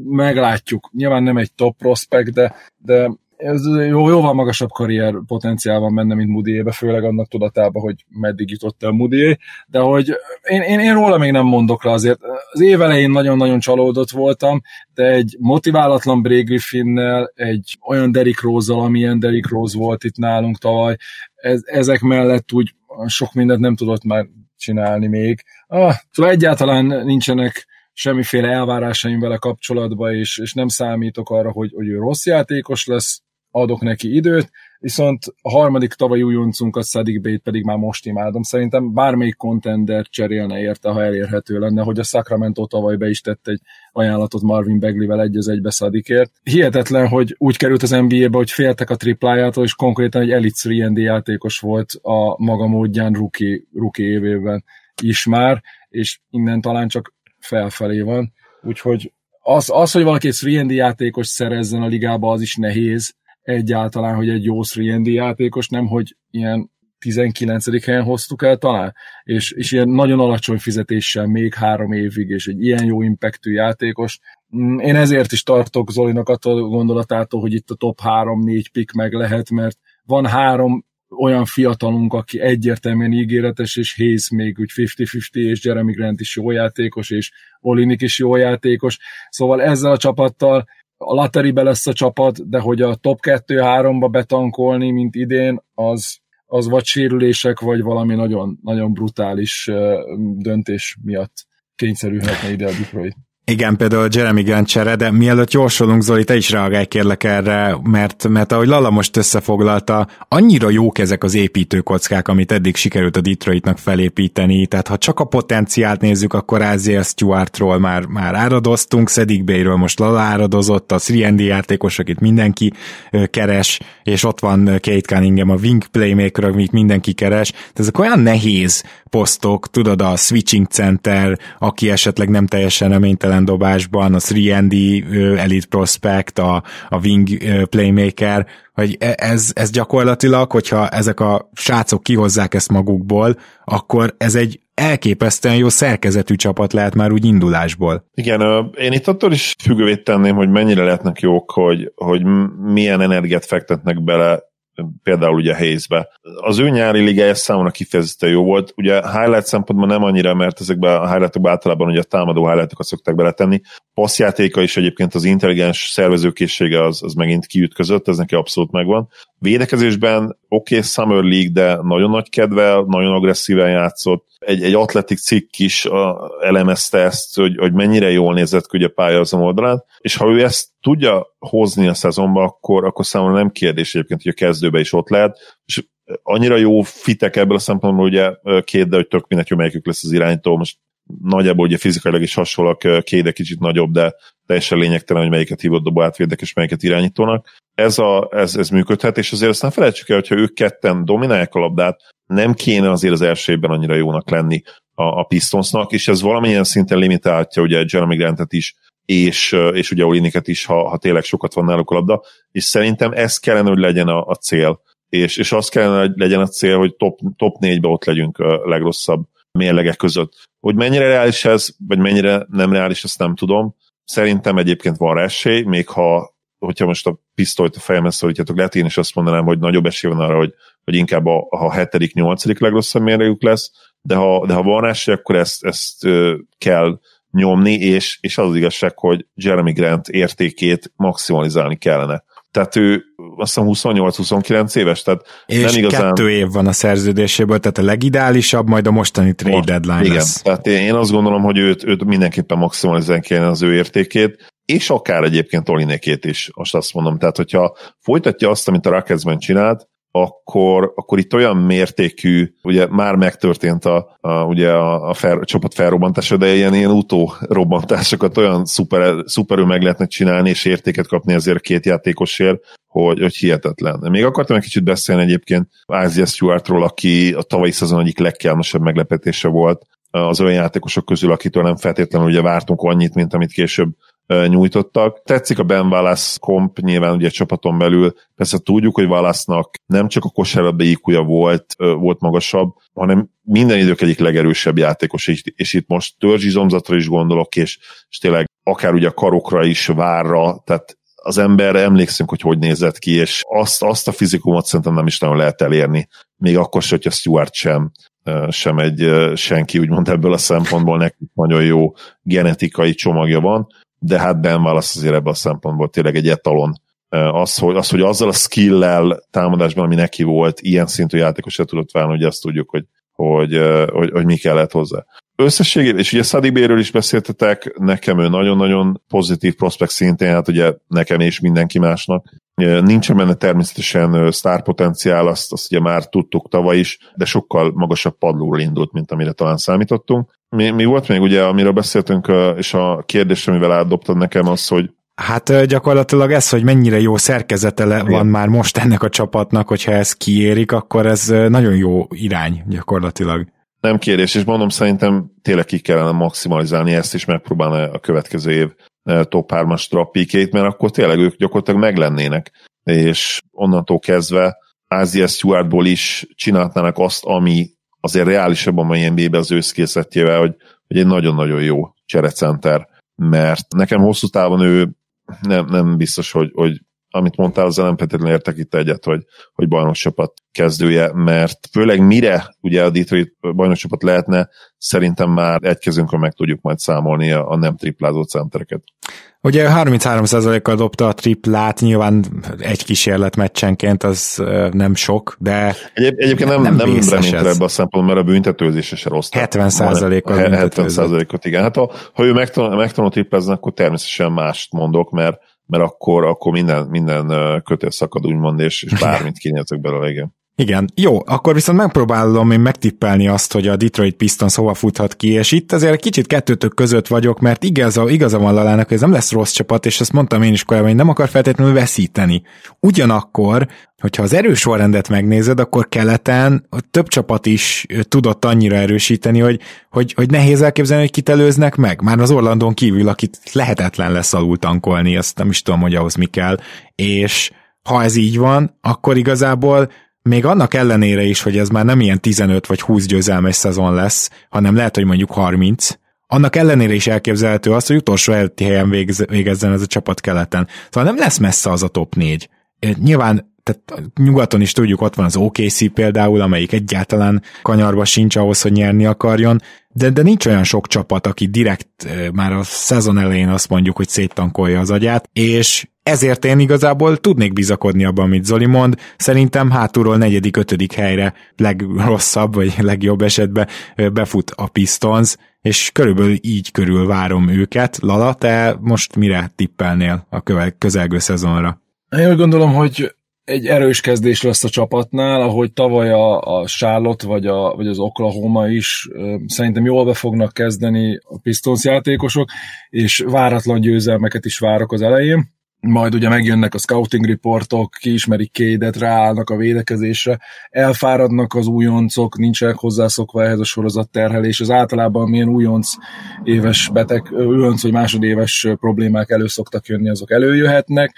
meglátjuk. Nyilván nem egy top prospect, de, de ez jó, jóval magasabb karrier potenciál van benne, mint Moody-ébe, főleg annak tudatában, hogy meddig jutott el Moody, de hogy én, én, én róla még nem mondok rá azért. Az év elején nagyon-nagyon csalódott voltam, de egy motiválatlan Bray Griffinnel, egy olyan Derrick rose amilyen Derrick Rose volt itt nálunk tavaly, ez, ezek mellett úgy sok mindent nem tudott már csinálni még. Ah, szóval egyáltalán nincsenek semmiféle elvárásaim vele kapcsolatban, és, és nem számítok arra, hogy, hogy ő rossz játékos lesz, adok neki időt, viszont a harmadik tavalyi újoncunkat, Sadik Bate pedig már most imádom. Szerintem bármelyik contender cserélne érte, ha elérhető lenne, hogy a Sacramento tavaly be is tett egy ajánlatot Marvin Begley-vel egy az egybe Sadikért. Hihetetlen, hogy úgy került az NBA-be, hogy féltek a triplájától, és konkrétan egy Elite 3 játékos volt a maga módján rookie, rookie évében is már, és innen talán csak felfelé van. Úgyhogy az, az hogy valaki egy 3 játékos szerezzen a ligába, az is nehéz, egyáltalán, hogy egy jó 3 játékos, nem hogy ilyen 19. helyen hoztuk el talán, és, és ilyen nagyon alacsony fizetéssel még három évig, és egy ilyen jó impactű játékos. Mm, én ezért is tartok Zolinak attól gondolatától, hogy itt a top 3-4 pick meg lehet, mert van három olyan fiatalunk, aki egyértelműen ígéretes, és Hayes még úgy 50-50, és Jeremy Grant is jó játékos, és Olinik is jó játékos. Szóval ezzel a csapattal a lateribe lesz a csapat, de hogy a top 2-3-ba betankolni, mint idén, az, az vagy sérülések, vagy valami nagyon, nagyon brutális döntés miatt kényszerülhetne ide a Detroit. Igen, például Jeremy Grant csere, de mielőtt jósolunk, Zoli, te is reagálj kérlek erre, mert, mert ahogy Lala most összefoglalta, annyira jók ezek az építőkockák, amit eddig sikerült a Detroitnak felépíteni, tehát ha csak a potenciált nézzük, akkor Ázia Stewartról már, már áradoztunk, Szedik Bayről most Lala áradozott, a 3 játékos, akit mindenki keres, és ott van Kate Cunningham, a wing playmaker, amit mindenki keres, de ezek olyan nehéz posztok, tudod, a switching center, aki esetleg nem teljesen reménytelen dobásban, a 3 elite prospect, a, a wing playmaker, hogy e, ez, ez gyakorlatilag, hogyha ezek a srácok kihozzák ezt magukból, akkor ez egy elképesztően jó szerkezetű csapat lehet már úgy indulásból. Igen, én itt attól is függővé tenném, hogy mennyire lehetnek jók, hogy, hogy milyen energiát fektetnek bele például ugye Hayesbe. Az ő nyári ligája számomra kifejezetten jó volt. Ugye highlight szempontból nem annyira, mert ezekben a highlightokban általában ugye a támadó highlightokat szokták beletenni. Passzjátéka is egyébként az intelligens szervezőkészsége az, az megint kiütközött, ez neki abszolút megvan. Védekezésben oké, okay, Summer League, de nagyon nagy kedvel, nagyon agresszíven játszott. Egy, egy atletik cikk is a, elemezte ezt, hogy, hogy mennyire jól nézett ki a pálya az oldalán, és ha ő ezt tudja hozni a szezonba, akkor, akkor számomra nem kérdés egyébként, hogy a kezdőbe is ott lehet, és annyira jó fitek ebből a szempontból, ugye két, de hogy tök mindegy, hogy melyikük lesz az irányító, most nagyjából ugye fizikailag is hasonlóak, két kicsit nagyobb, de teljesen lényegtelen, hogy melyiket hívott dobó átvédek és melyiket irányítónak. Ez, a, ez, ez működhet, és azért azt nem felejtsük el, hogyha ők ketten dominálják a labdát, nem kéne azért az első évben annyira jónak lenni a, a Pistonsnak, és ez valamilyen szinten limitálhatja ugye Jeremy Grantet is, és, és ugye Oliniket is, ha, ha tényleg sokat van náluk a labda, és szerintem ez kellene, hogy legyen a, a cél. És, és az kellene, hogy legyen a cél, hogy top, top négybe ott legyünk a legrosszabb mérlegek között. Hogy mennyire reális ez, vagy mennyire nem reális, ezt nem tudom. Szerintem egyébként van rá esély, még ha hogyha most a pisztolyt a fejemhez szorítjátok, lehet én is azt mondanám, hogy nagyobb esély van arra, hogy, hogy inkább a, a hetedik, nyolcadik legrosszabb mérlegük lesz, de ha, de ha van esély, akkor ezt, ezt kell nyomni, és, és az, az igazság, hogy Jeremy Grant értékét maximalizálni kellene. Tehát ő azt hiszem 28-29 éves, tehát és nem igazán... kettő év van a szerződéséből, tehát a legideálisabb, majd a mostani trade Most, deadline igen, lesz. tehát én azt gondolom, hogy őt, őt mindenképpen maximalizálni kellene az ő értékét, és akár egyébként Olinékét is, most azt mondom. Tehát, hogyha folytatja azt, amit a Rocketsben csinált, akkor, akkor itt olyan mértékű, ugye már megtörtént a, a, ugye a, a, fel, a csapat felrobbantása, de ilyen, ilyen utó robbantásokat olyan szuper, szuperül meg lehetne csinálni, és értéket kapni azért két játékosért, hogy, hogy hihetetlen. Még akartam egy kicsit beszélni egyébként Ázia Stewartról, aki a tavalyi szezon egyik legkelmesebb meglepetése volt az olyan játékosok közül, akitől nem feltétlenül ugye vártunk annyit, mint amit később nyújtottak. Tetszik a Ben Wallace komp, nyilván ugye csapaton belül, persze tudjuk, hogy Wallace-nak nem csak a kosárlabda iq volt, volt magasabb, hanem minden idők egyik legerősebb játékos, és, itt most törzsizomzatra is gondolok, és, és tényleg akár ugye a karokra is, várra, tehát az emberre emlékszünk, hogy hogy nézett ki, és azt, azt a fizikumot szerintem nem is nagyon lehet elérni, még akkor se, hogyha Stuart sem sem egy senki, úgymond ebből a szempontból neki nagyon jó genetikai csomagja van de hát Ben Wallace azért ebből a szempontból tényleg egy etalon. Az hogy, az, hogy azzal a skill-lel támadásban, ami neki volt, ilyen szintű játékosra tudott válni, hogy azt tudjuk, hogy, hogy, hogy, hogy mi kellett hozzá. Összességében, és ugye Sadi Béről is beszéltetek, nekem ő nagyon-nagyon pozitív prospekt szintén, hát ugye nekem és mindenki másnak. Nincsen benne természetesen sztárpotenciál, azt, azt ugye már tudtuk tavaly is, de sokkal magasabb padlóról indult, mint amire talán számítottunk. Mi, mi volt még ugye, amiről beszéltünk, és a kérdés, amivel átdobtad nekem az, hogy Hát gyakorlatilag ez, hogy mennyire jó szerkezete le van már most ennek a csapatnak, hogyha ez kiérik, akkor ez nagyon jó irány gyakorlatilag. Nem kérdés, és mondom, szerintem tényleg ki kellene maximalizálni ezt, és megpróbálni a következő év top 3-as trappikét, mert akkor tényleg ők gyakorlatilag meglennének, és onnantól kezdve Ázia Stewartból is csinálhatnának azt, ami azért reálisabb a mai NBA-be az őszkészletjével, hogy, hogy egy nagyon-nagyon jó cserecenter, mert nekem hosszú távon ő nem, nem biztos, hogy, hogy amit mondtál, azzal nem feltétlenül értek itt egyet, hogy, hogy bajnokcsapat kezdője, mert főleg mire ugye a Detroit bajnokcsapat lehetne, szerintem már egy kezünkön meg tudjuk majd számolni a, a nem triplázó centereket. Ugye 33%-kal dobta a triplát, nyilván egy kísérlet meccsenként az nem sok, de Egyéb, Egyébként nem, nem, nem reménytel ebbe a szempontból, mert a büntetőzése se rossz. 70%-kal 70%-ot, igen. Hát ha, ha ő megtanul, megtanul triplázni, akkor természetesen mást mondok, mert mert akkor, akkor minden, minden kötél szakad, úgymond, és, és bármit kínáltok belőle, igen. Igen, jó, akkor viszont megpróbálom én megtippelni azt, hogy a Detroit Pistons hova futhat ki, és itt azért kicsit kettőtök között vagyok, mert igaza, igaza van Lalának, hogy ez nem lesz rossz csapat, és ezt mondtam én is korábban, hogy nem akar feltétlenül veszíteni. Ugyanakkor, hogyha az erős sorrendet megnézed, akkor keleten több csapat is tudott annyira erősíteni, hogy, hogy, hogy nehéz elképzelni, hogy kit meg. Már az Orlandon kívül, akit lehetetlen lesz alul tankolni, azt nem is tudom, hogy ahhoz mi kell. És ha ez így van, akkor igazából még annak ellenére is, hogy ez már nem ilyen 15 vagy 20 győzelmes szezon lesz, hanem lehet, hogy mondjuk 30, annak ellenére is elképzelhető az, hogy utolsó előtti helyen végezzen ez a csapat keleten. Szóval nem lesz messze az a top 4. Nyilván tehát nyugaton is tudjuk, ott van az OKC például, amelyik egyáltalán kanyarba sincs ahhoz, hogy nyerni akarjon, de, de nincs olyan sok csapat, aki direkt már a szezon elején azt mondjuk, hogy széttankolja az agyát, és ezért én igazából tudnék bizakodni abban, amit Zoli mond. Szerintem hátulról negyedik, ötödik helyre legrosszabb, vagy *laughs* legjobb esetben befut a Pistons, és körülbelül így körül várom őket. Lala, te most mire tippelnél a közelgő szezonra? Én úgy gondolom, hogy egy erős kezdés lesz a csapatnál, ahogy tavaly a, a Charlotte vagy, a, vagy az Oklahoma is szerintem jól be fognak kezdeni a Pistons játékosok, és váratlan győzelmeket is várok az elején majd ugye megjönnek a scouting riportok, kiismerik Kédet, ráállnak a védekezésre, elfáradnak az újoncok, nincsenek hozzászokva ehhez a sorozat terhelés, az általában milyen újonc éves beteg, újonc vagy másodéves problémák elő szoktak jönni, azok előjöhetnek,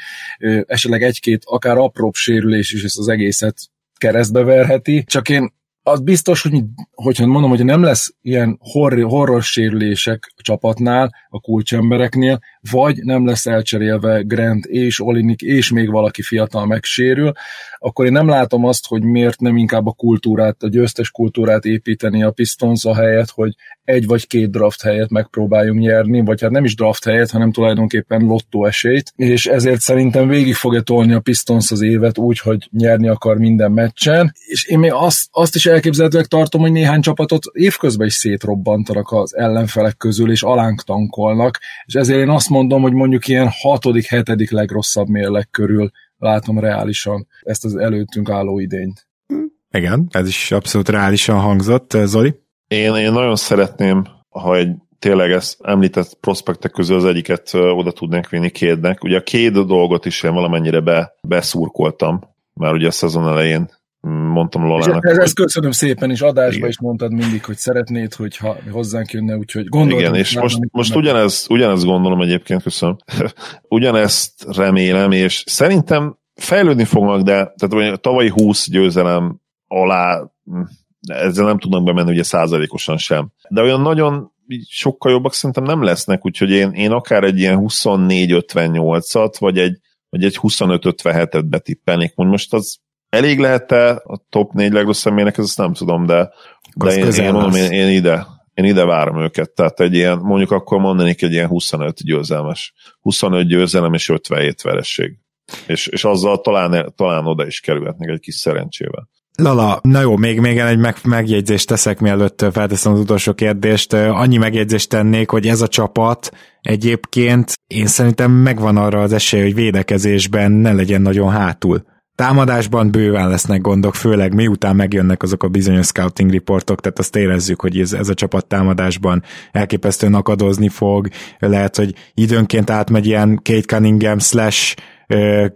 esetleg egy-két akár apróbb sérülés is ezt az egészet keresztbe verheti, csak én az biztos, hogy hogyha mondom, hogy nem lesz ilyen horror, horror sérülések a csapatnál, a kulcsembereknél, vagy nem lesz elcserélve Grant és Olinik, és még valaki fiatal megsérül, akkor én nem látom azt, hogy miért nem inkább a kultúrát, a győztes kultúrát építeni a Pistons a helyet, hogy egy vagy két draft helyet megpróbáljunk nyerni, vagy hát nem is draft helyet, hanem tulajdonképpen lottó esélyt, és ezért szerintem végig fogja tolni a Pistons az évet úgy, hogy nyerni akar minden meccsen, és én még azt, azt is elképzelhetőleg tartom, hogy néhány csapatot évközben is szétrobbantanak az ellenfelek közül, és alánk tankolnak, és ezért én azt mondom, hogy mondjuk ilyen hatodik, hetedik legrosszabb mérleg körül látom reálisan ezt az előttünk álló idényt. Igen, ez is abszolút reálisan hangzott. Zoli? Én, én nagyon szeretném, ha egy tényleg ezt említett prospektek közül az egyiket oda tudnánk vinni kédnek. Ugye a két dolgot is én valamennyire be, beszurkoltam, már ugye a szezon elején mondtam Lolának. Ez, ezt köszönöm szépen, és adásban igen. is mondtad mindig, hogy szeretnéd, hogyha hozzánk jönne, úgyhogy gondolom. Igen, és most, most ugyanez, ugyanez gondolom egyébként, köszönöm. *laughs* Ugyanezt remélem, és szerintem fejlődni fognak, de tehát a tavalyi 20 győzelem alá ezzel nem tudnak bemenni ugye százalékosan sem. De olyan nagyon sokkal jobbak szerintem nem lesznek, úgyhogy én, én akár egy ilyen 24-58-at, vagy egy, vagy egy 25-57-et betippelnék. Most az elég lehet-e a top 4 legrosszabb mérnek, ezt nem tudom, de, de én, én, mondom, én, én, ide, én ide várom őket, tehát egy ilyen, mondjuk akkor mondanék egy ilyen 25 győzelmes, 25 győzelem és 57 veresség. És, és azzal talán, talán oda is kerülhetnek egy kis szerencsével. Lala, na jó, még, még egy meg, megjegyzést teszek, mielőtt felteszem az utolsó kérdést. Annyi megjegyzést tennék, hogy ez a csapat egyébként én szerintem megvan arra az esély, hogy védekezésben ne legyen nagyon hátul. Támadásban bőven lesznek gondok, főleg miután megjönnek azok a bizonyos scouting riportok, tehát azt érezzük, hogy ez, ez a csapat támadásban elképesztően akadozni fog, lehet, hogy időnként átmegy ilyen Kate Cunningham slash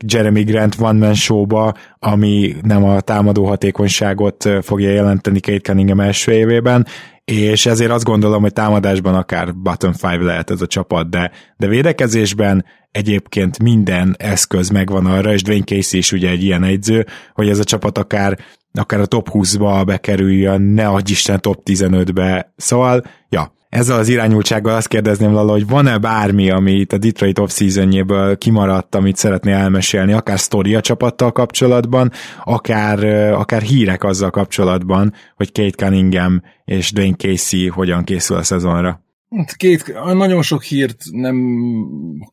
Jeremy Grant one man showba, ami nem a támadó hatékonyságot fogja jelenteni Kate Cunningham első évében, és ezért azt gondolom, hogy támadásban akár bottom five lehet ez a csapat, de, de védekezésben egyébként minden eszköz megvan arra, és Dwayne Casey is ugye egy ilyen egyző, hogy ez a csapat akár akár a top 20-ba bekerüljön, ne adj Isten top 15-be. Szóval, ja, ezzel az irányultsággal azt kérdezném Lala, hogy van-e bármi, ami itt a Detroit off-seasonjéből kimaradt, amit szeretné elmesélni, akár sztori a csapattal kapcsolatban, akár, akár hírek azzal kapcsolatban, hogy Kate Cunningham és Dwayne Casey hogyan készül a szezonra? Hát két, nagyon sok hírt nem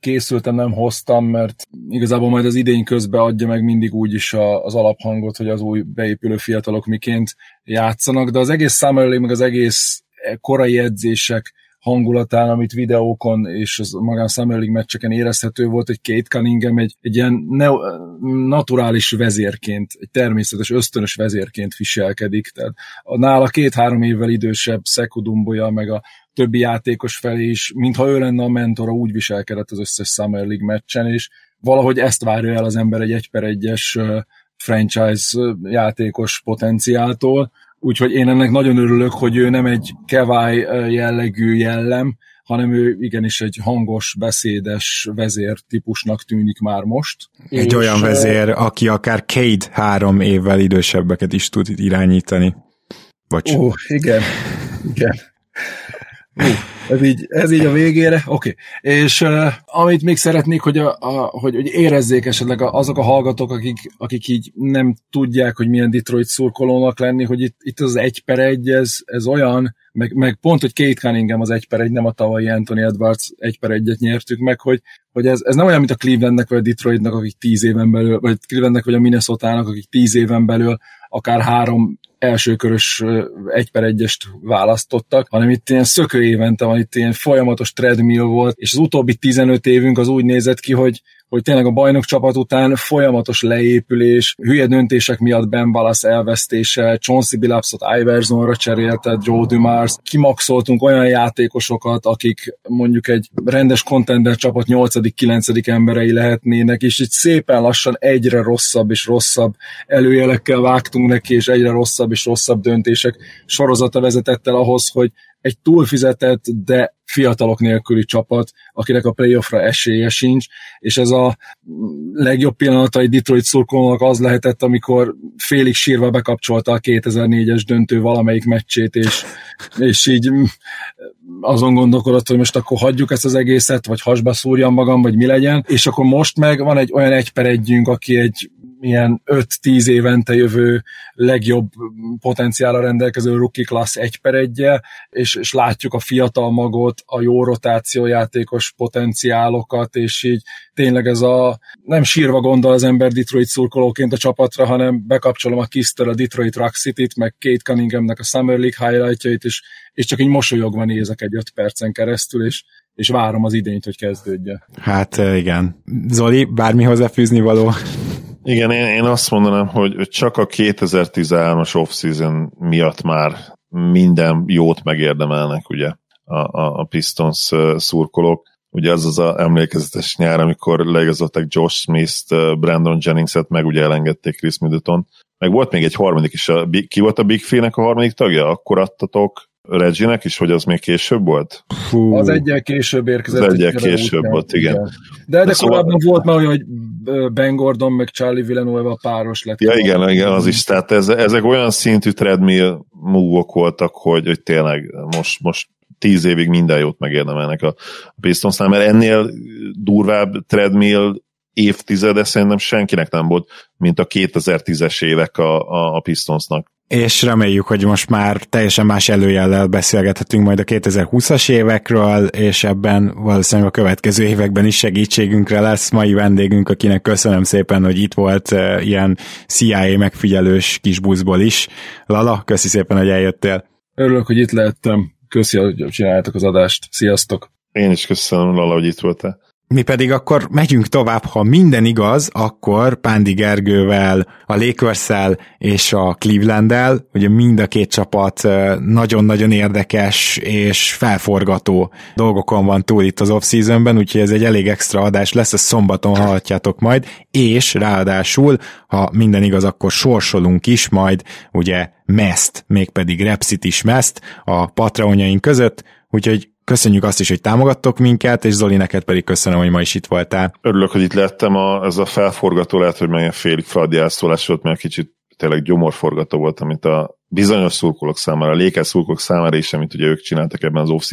készültem, nem hoztam, mert igazából majd az idény közben adja meg mindig úgy is a, az alaphangot, hogy az új beépülő fiatalok miként játszanak, de az egész League, meg az egész korai edzések hangulatán, amit videókon és az magán Summer League meccseken érezhető volt, hogy Kate Cunningham egy, egy ilyen ne, naturális vezérként, egy természetes, ösztönös vezérként viselkedik. Tehát a nála két-három évvel idősebb Szekudumboja, meg a többi játékos felé is, mintha ő lenne a mentora, úgy viselkedett az összes Summer League meccsen, és valahogy ezt várja el az ember egy egy per egyes franchise játékos potenciáltól, úgyhogy én ennek nagyon örülök, hogy ő nem egy kevály jellegű jellem, hanem ő igenis egy hangos, beszédes vezér típusnak tűnik már most. Egy és olyan vezér, aki akár Cade három évvel idősebbeket is tud irányítani. Bocs. Ó, igen, igen. Uh, ez, így, ez így a végére, oké. Okay. És uh, amit még szeretnék, hogy, a, a, hogy, hogy érezzék esetleg azok a hallgatók, akik, akik így nem tudják, hogy milyen Detroit szurkolónak lenni, hogy itt, itt az egy per egy, ez, ez olyan, meg, meg pont, hogy Kate Cunningham az egy per egy, nem a tavalyi Anthony Edwards egy per egyet nyertük meg, hogy, hogy ez, ez nem olyan, mint a Clevelandnek vagy a Detroitnak, akik tíz éven belül, vagy Clevelandnek vagy a Minnesota-nak, akik tíz éven belül akár három elsőkörös egy per egyest választottak, hanem itt ilyen szökő évente van, itt ilyen folyamatos treadmill volt, és az utóbbi 15 évünk az úgy nézett ki, hogy hogy tényleg a bajnok csapat után folyamatos leépülés, hülye döntések miatt Ben Wallace elvesztése, Chauncey Billupsot Iversonra cserélte, Joe Dumars, kimaxoltunk olyan játékosokat, akik mondjuk egy rendes contender csapat 8.-9. emberei lehetnének, és itt szépen lassan egyre rosszabb és rosszabb előjelekkel vágtunk neki, és egyre rosszabb és rosszabb döntések sorozata vezetett el ahhoz, hogy egy túlfizetett, de fiatalok nélküli csapat, akinek a playoffra esélye sincs, és ez a legjobb pillanata egy Detroit szurkolónak az lehetett, amikor félig sírva bekapcsolta a 2004-es döntő valamelyik meccsét, és, és így azon gondolkodott, hogy most akkor hagyjuk ezt az egészet, vagy hasba szúrjam magam, vagy mi legyen, és akkor most meg van egy olyan egy per együnk, aki egy ilyen 5-10 évente jövő legjobb potenciára rendelkező rookie class egy per egyje, és, és látjuk a fiatal magot, a jó rotációjátékos potenciálokat, és így tényleg ez a nem sírva gondol az ember Detroit szurkolóként a csapatra, hanem bekapcsolom a Kisztől a Detroit Rock City-t, meg Kate Cunninghamnek a Summer League highlightjait, és, és csak így mosolyogva nézek egy 5 percen keresztül, és, és várom az idényt, hogy kezdődjön. Hát igen. Zoli, bármi hozzáfűzni való? Igen, én, én azt mondanám, hogy csak a 2013-as off-season miatt már minden jót megérdemelnek, ugye, a, a, a Pistons szurkolók. Ugye az az a emlékezetes nyár, amikor leigazolták Josh Smith-t, Brandon Jennings-et, meg ugye elengedték Chris Middleton. Meg volt még egy harmadik is, a, ki volt a Big Fee-nek a harmadik tagja? Akkor adtatok Reginek is, hogy az még később volt? Fú. Az egyel később érkezett. Az egyel később volt, igen. igen. De, de, de szóval... korábban volt már olyan, hogy Ben Gordon meg Charlie Villanueva páros lett. Ja, igen, igen, az is. Tehát ez, ezek olyan szintű treadmill move voltak, hogy, hogy tényleg most, most tíz évig minden jót megérdemelnek a Pistonsnál, mert ennél durvább treadmill évtizede szerintem senkinek nem volt, mint a 2010-es évek a, a, a Pistonsnak és reméljük, hogy most már teljesen más előjellel beszélgethetünk majd a 2020-as évekről, és ebben valószínűleg a következő években is segítségünkre lesz mai vendégünk, akinek köszönöm szépen, hogy itt volt uh, ilyen CIA megfigyelős kis buszból is. Lala, köszi szépen, hogy eljöttél. Örülök, hogy itt lehettem. Köszi, hogy csináljátok az adást. Sziasztok! Én is köszönöm, Lala, hogy itt voltál. Mi pedig akkor megyünk tovább, ha minden igaz, akkor Pándi Gergővel, a lakers és a Cleveland-el, ugye mind a két csapat nagyon-nagyon érdekes és felforgató dolgokon van túl itt az off-seasonben, úgyhogy ez egy elég extra adás lesz, ezt szombaton hallhatjátok majd, és ráadásul, ha minden igaz, akkor sorsolunk is majd, ugye Meszt, mégpedig Repsit is Meszt a Patreonjaink között, úgyhogy Köszönjük azt is, hogy támogattok minket, és Zoli, neked pedig köszönöm, hogy ma is itt voltál. Örülök, hogy itt lettem. A, ez a felforgató lehet, hogy meg félig fradi elszólás volt, mert kicsit tényleg gyomorforgató volt, amit a bizonyos szurkolók számára, a Lakers szurkolók számára is, amit ugye ők csináltak ebben az off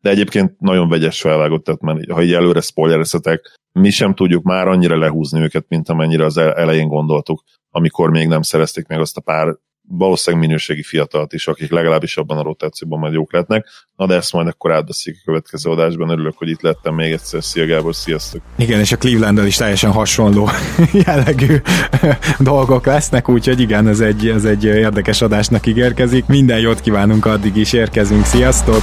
de egyébként nagyon vegyes felvágott, tehát mert ha így előre spoilerezhetek, mi sem tudjuk már annyira lehúzni őket, mint amennyire az elején gondoltuk, amikor még nem szerezték meg azt a pár valószínűleg minőségi fiatalt is, akik legalábbis abban a rotációban majd jók lehetnek. Na de ezt majd akkor átbeszéljük a következő adásban. Örülök, hogy itt lettem még egyszer. Szia Gábor, sziasztok! Igen, és a cleveland is teljesen hasonló *laughs* jellegű *laughs* dolgok lesznek, úgyhogy igen, ez egy, ez egy érdekes adásnak ígérkezik. Minden jót kívánunk, addig is érkezünk. Sziasztok!